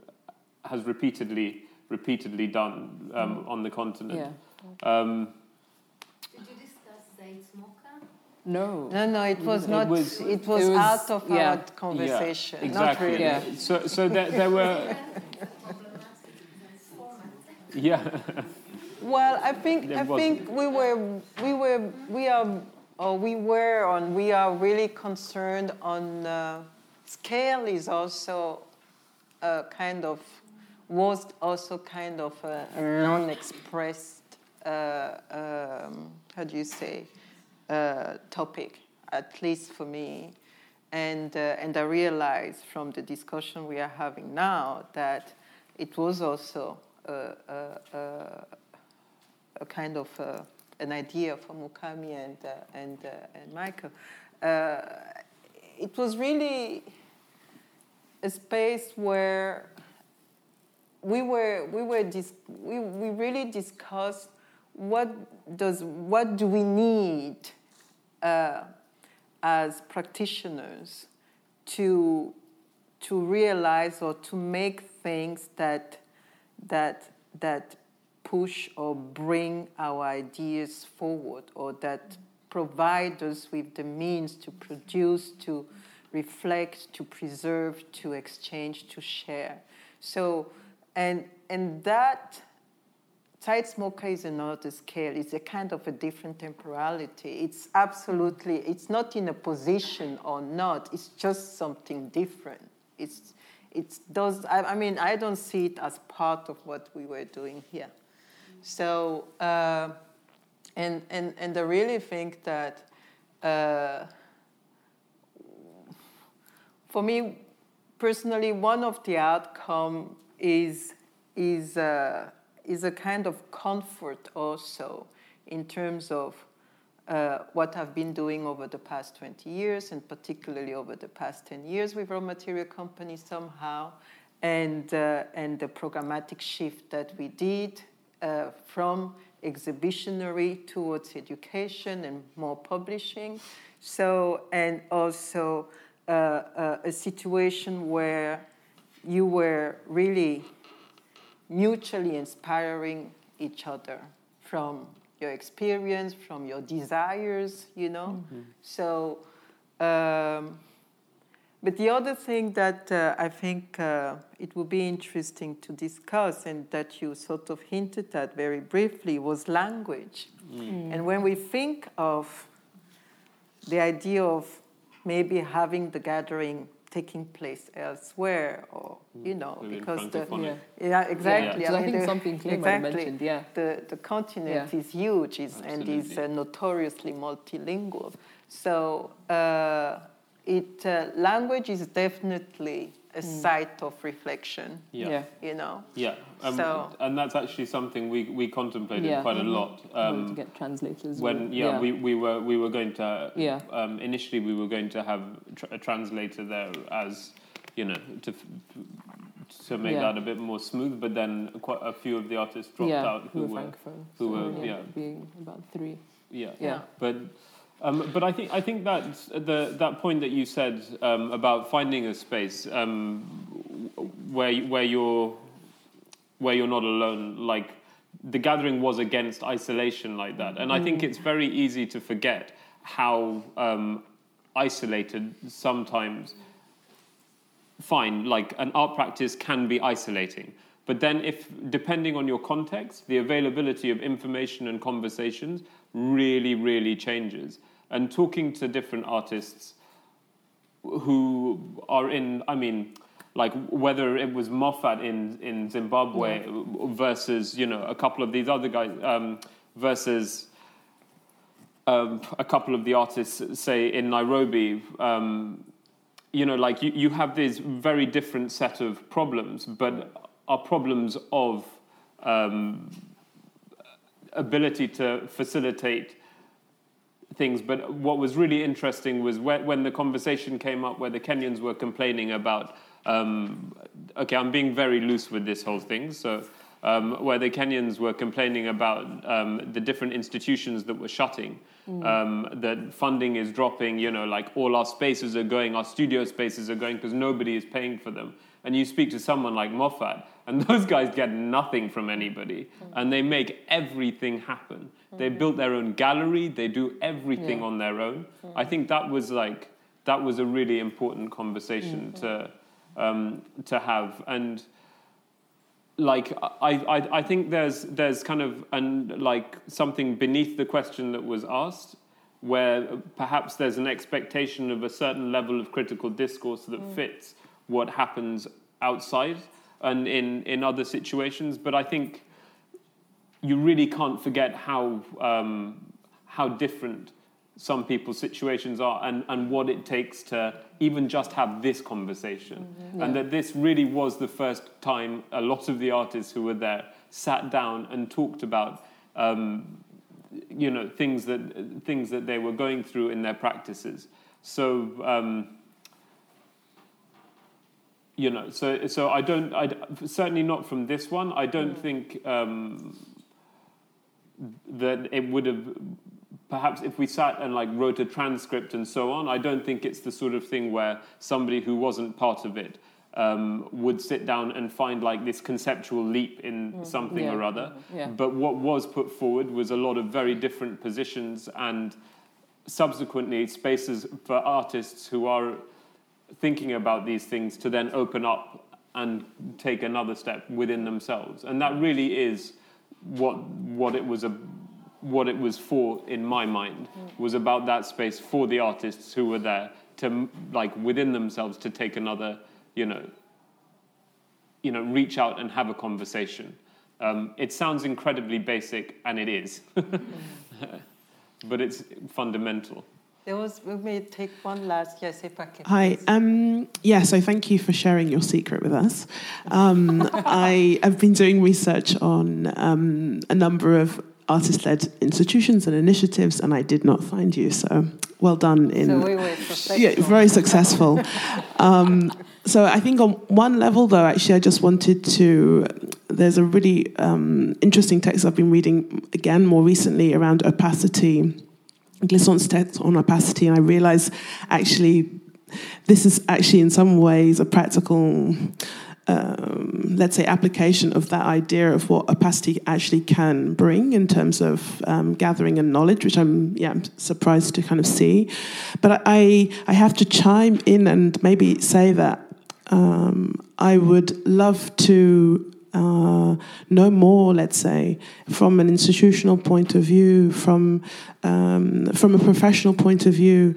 has repeatedly repeatedly done um, on the continent. Um, Did you discuss Zeitz MOCAA? No. No, no, it was not. It was, it out of yeah. our conversation. Yeah, Not exactly. really. Yeah. So, so there, there were. Yeah. Well, I think There I was- think we were we were we are or we were on we are really concerned on uh, scale is also a kind of was also kind of a, a non-expressed uh, um, how do you say uh, topic at least for me and uh, and I realized from the discussion we are having now that it was also a, a, a, a kind of uh, an idea for Mukami and uh, and uh, and Michael. Uh, it was really a space where we were we were dis- we, we really discussed what does what do we need uh, as practitioners to to realize or to make things that that that push or bring our ideas forward or that provide us with the means to produce to reflect to preserve to exchange to share. So and and that Zeitz MOCAA is another scale. It's a kind of a different temporality. It's absolutely, it's not in a position or not. It's just something different. It's, it does, I, I mean, I don't see it as part of what we were doing here. So, uh, and, and, and I really think that uh, for me personally, one of the outcome is, is, uh, is a kind of comfort also in terms of uh, what I've been doing over the past 20 years, and particularly over the past 10 years with raw material companies somehow, and, uh, and the programmatic shift that we did uh, from exhibitionary towards education and more publishing. So, and also uh, uh, a situation where you were really mutually inspiring each other from your experience, from your desires, you know. So, um, but the other thing that uh, I think uh, it would be interesting to discuss, and that you sort of hinted at very briefly, was language. Mm. And when we think of the idea of maybe having the gathering taking place elsewhere, or you know, Maybe because the Francophone. yeah, exactly. Yeah. So I think the- something Clay exactly. mentioned, yeah. The the continent Yeah. is huge, is, and is uh, notoriously multilingual. So uh, it uh, language is definitely a site of reflection. Yeah. Yeah. You know. Yeah, um, So- and that's actually something we, we contemplated Yeah. quite a lot. Wanted to get translators When yeah, yeah. We, we were we were going to Yeah. um, initially we were going to have tr- a translator there as you know to to make Yeah. that a bit more smooth. But then quite a few of the artists dropped yeah, out who who were francophone. who So were we yeah being about three. yeah Yeah. But um, but I think I think that the that point that you said um, about finding a space um, where where you're where you're not alone, like the gathering was against isolation like that, and I think Mm. it's very easy to forget how um, isolated sometimes. Fine, like an art practice can be isolating. But then, if depending on your context, the availability of information and conversations really, really changes. And talking to different artists who are in, I mean, like whether it was Moffat in, in Zimbabwe versus, you know, a couple of these other guys, um, versus um, a couple of the artists, say in Nairobi, um, you know, like you, you have this very different set of problems, but are problems of um, ability to facilitate things. But what was really interesting was when, the conversation came up where the Kenyans were complaining about, um, okay, I'm being very loose with this whole thing, so. Um, where the Kenyans were complaining about um, the different institutions that were shutting, Mm. um, that funding is dropping, you know, like all our spaces are going, our studio spaces are going because nobody is paying for them. And you speak to someone like Moffat, and those guys get nothing from anybody, and they make everything happen. They built their own gallery, they do everything Yeah. on their own. I think that was like, that was a really important conversation to, um, to have. And like I, I, I think there's there's kind of an like something beneath the question that was asked where perhaps there's an expectation of a certain level of critical discourse that Mm. fits what happens outside and in in other situations but I think you really can't forget how um, how different some people's situations are and, and what it takes to even just have this conversation. Mhm. And that this really was the first time a lot of the artists who were there sat down and talked about um, you know things that things that they were going through in their practices. So um, you know, so so I don't, I certainly not from this one. I don't think um, that it would have. Perhaps if we sat and like wrote a transcript and so on, I don't think it's the sort of thing where somebody who wasn't part of it um, would sit down and find like this conceptual leap in Mm. something Yeah. or other. Yeah. But what was put forward was a lot of very different positions and subsequently spaces for artists who are thinking about these things to then open up and take another step within themselves. And that really is what what it was a what it was for in my mind was about that space for the artists who were there to like within themselves to take another you know you know reach out and have a conversation. Um, it sounds incredibly basic and it is. But it's fundamental There was, we may take one last, yes, if I can. Hi. Um, yeah, so thank you for sharing your secret with us. Um, I have been doing research on um, a number of artist led institutions and initiatives, and I did not find you. So well done in. So we were successful. Yeah, very successful. um, so I think on one level, though, actually, I just wanted to. There's a really um, interesting text I've been reading again more recently around opacity. Glissant's text on opacity, and I realize actually this is actually in some ways a practical, um, let's say, application of that idea of what opacity actually can bring in terms of um, gathering and knowledge, which I'm yeah I'm surprised to kind of see. But I I have to chime in and maybe say that um, I would love to uh, know more, let's say, from an institutional point of view, from um, from a professional point of view.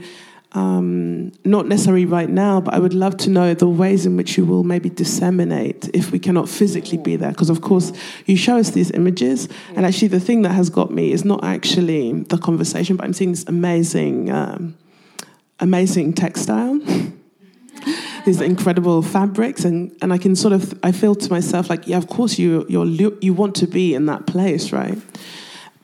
Um, not necessarily right now, but I would love to know the ways in which you will maybe disseminate if we cannot physically be there. Because, of course, you show us these images, and actually, the thing that has got me is not actually the conversation, but I'm seeing this amazing, um, amazing textile these incredible fabrics and, and I can sort of I feel to myself like yeah of course you you're you want to be in that place right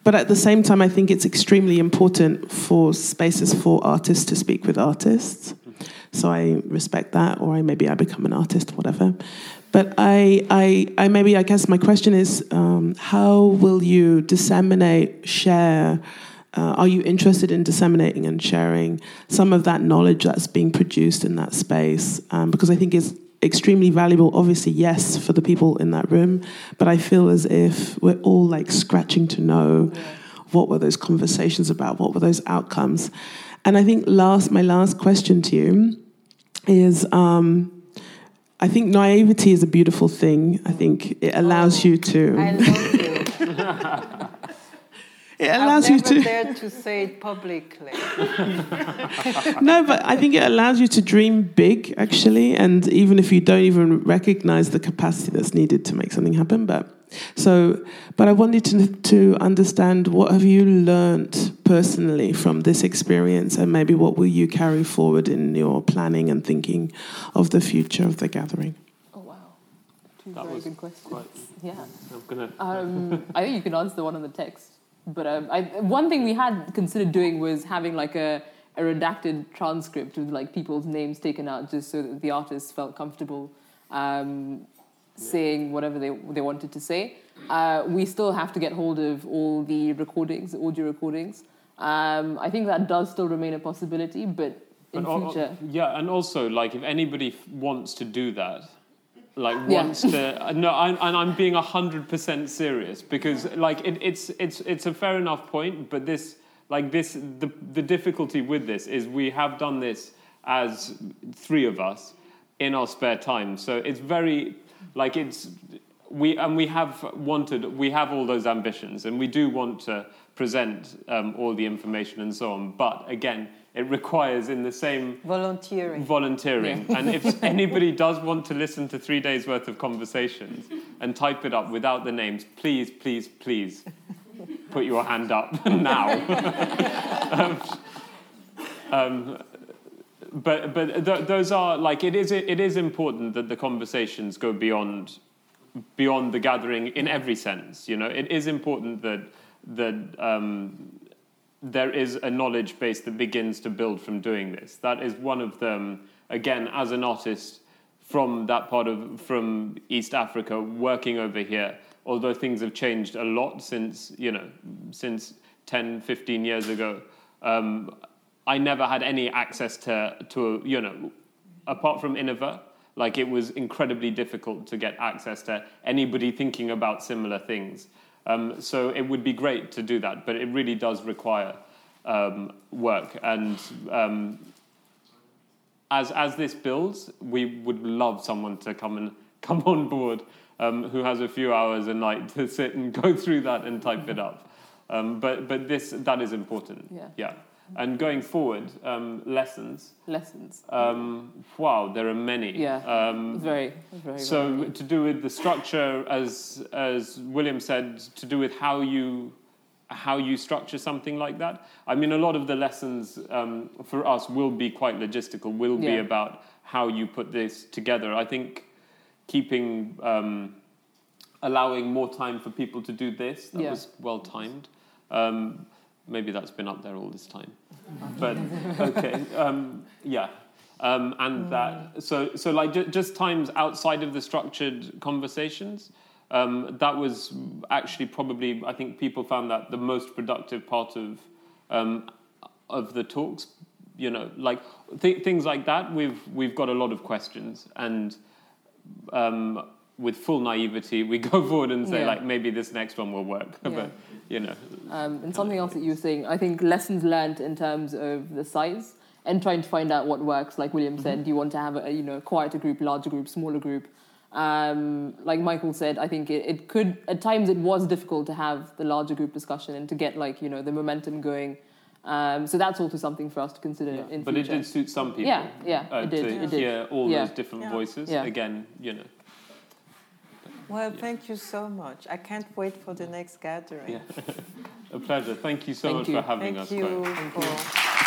but at the same time I think it's extremely important for spaces for artists to speak with artists so I respect that or I maybe I become an artist whatever But I, I, I maybe I guess my question is, um, how will you disseminate, share? Uh, are you interested in disseminating and sharing some of that knowledge that's being produced in that space? Um, because I think it's extremely valuable. Obviously, yes, for the people in that room, but I feel as if we're all like scratching to know what were those conversations about, what were those outcomes, and I think last, my last question to you is. Um, I think naivety is a beautiful thing. I think it allows you to. I love you. It allows I've you to- dared to say it publicly. no, but I think it allows you to dream big, actually, and even if you don't even recognize the capacity that's needed to make something happen. But so, but I wanted to to understand what have you learned personally from this experience, and maybe what will you carry forward in your planning and thinking of the future of the gathering. Two That very was good questions. quite- yeah. I'm gonna. Um, I think you can answer the one on the text. But um, I, one thing we had considered doing was having like a, a redacted transcript with like people's names taken out, just so that the artists felt comfortable um, saying whatever they they wanted to say. Uh, we still have to get hold of all the recordings, the audio recordings. Um, I think that does still remain a possibility, but in But future, yeah, and also like if anybody f- wants to do that, like Yeah. to, uh, no, I'm, and I'm being hundred percent serious because like it, it's it's it's a fair enough point, but this like this the the difficulty with this is we have done this as three of us in our spare time, so it's very like it's we and we have wanted we have all those ambitions and we do want to present um, all the information and so on but again it requires in the same volunteering volunteering Yeah. and if anybody does want to listen to three days worth of conversations and type it up without the names please please please put your hand up now um, um, but but th- those are like it is it is important that the conversations go beyond beyond the gathering in every sense. You know, it is important that that um, there is a knowledge base that begins to build from doing this. That is one of them. Again, as an artist from that part of from East Africa, working over here, although things have changed a lot since you know since 10, 15 years ago. Um, I never had any access to to you know apart from Innova, like it was incredibly difficult to get access to anybody thinking about similar things. Um, so it would be great to do that, but it really does require um, work. And um, as as this builds, we would love someone to come and come on board um, who has a few hours a night to sit and go through that and type it up. Um, but but this that is important. Yeah. Yeah. And going forward, um, lessons. lessons. Um, wow, there are many. Yeah. Um, Very, very. so to do with the structure, as as William said, to do with how you how you structure something like that. I mean, a lot of the lessons um, for us will be quite logistical. Will be about how you put this together. I think keeping um, allowing more time for people to do this that Yeah. was well timed. Um, maybe that's been up there all this time, but okay, um, yeah. Um, and that so so like ju- just times outside of the structured conversations um, that was actually probably I think people found that the most productive part of um, of the talks you know like th- things like that we've we've got a lot of questions and um, with full naivety we go forward and say Yeah. like maybe this next one will work Yeah. but you know Um, and something else that you were saying, I think lessons learned in terms of the size and trying to find out what works. Like William said, do you want to have a you know quieter group, larger group, smaller group? Um, like Michael said, I think it, it could at times it was difficult to have the larger group discussion and to get like you know the momentum going. Um, so that's also something for us to consider in but it did suit some people Yeah, yeah, uh, it did. to it did. hear all Yeah. those different Yeah. voices Yeah. again you know Well, thank you so much. I can't wait for the next gathering. Yeah. a pleasure thank you so Thank much you. for having us. Thank us you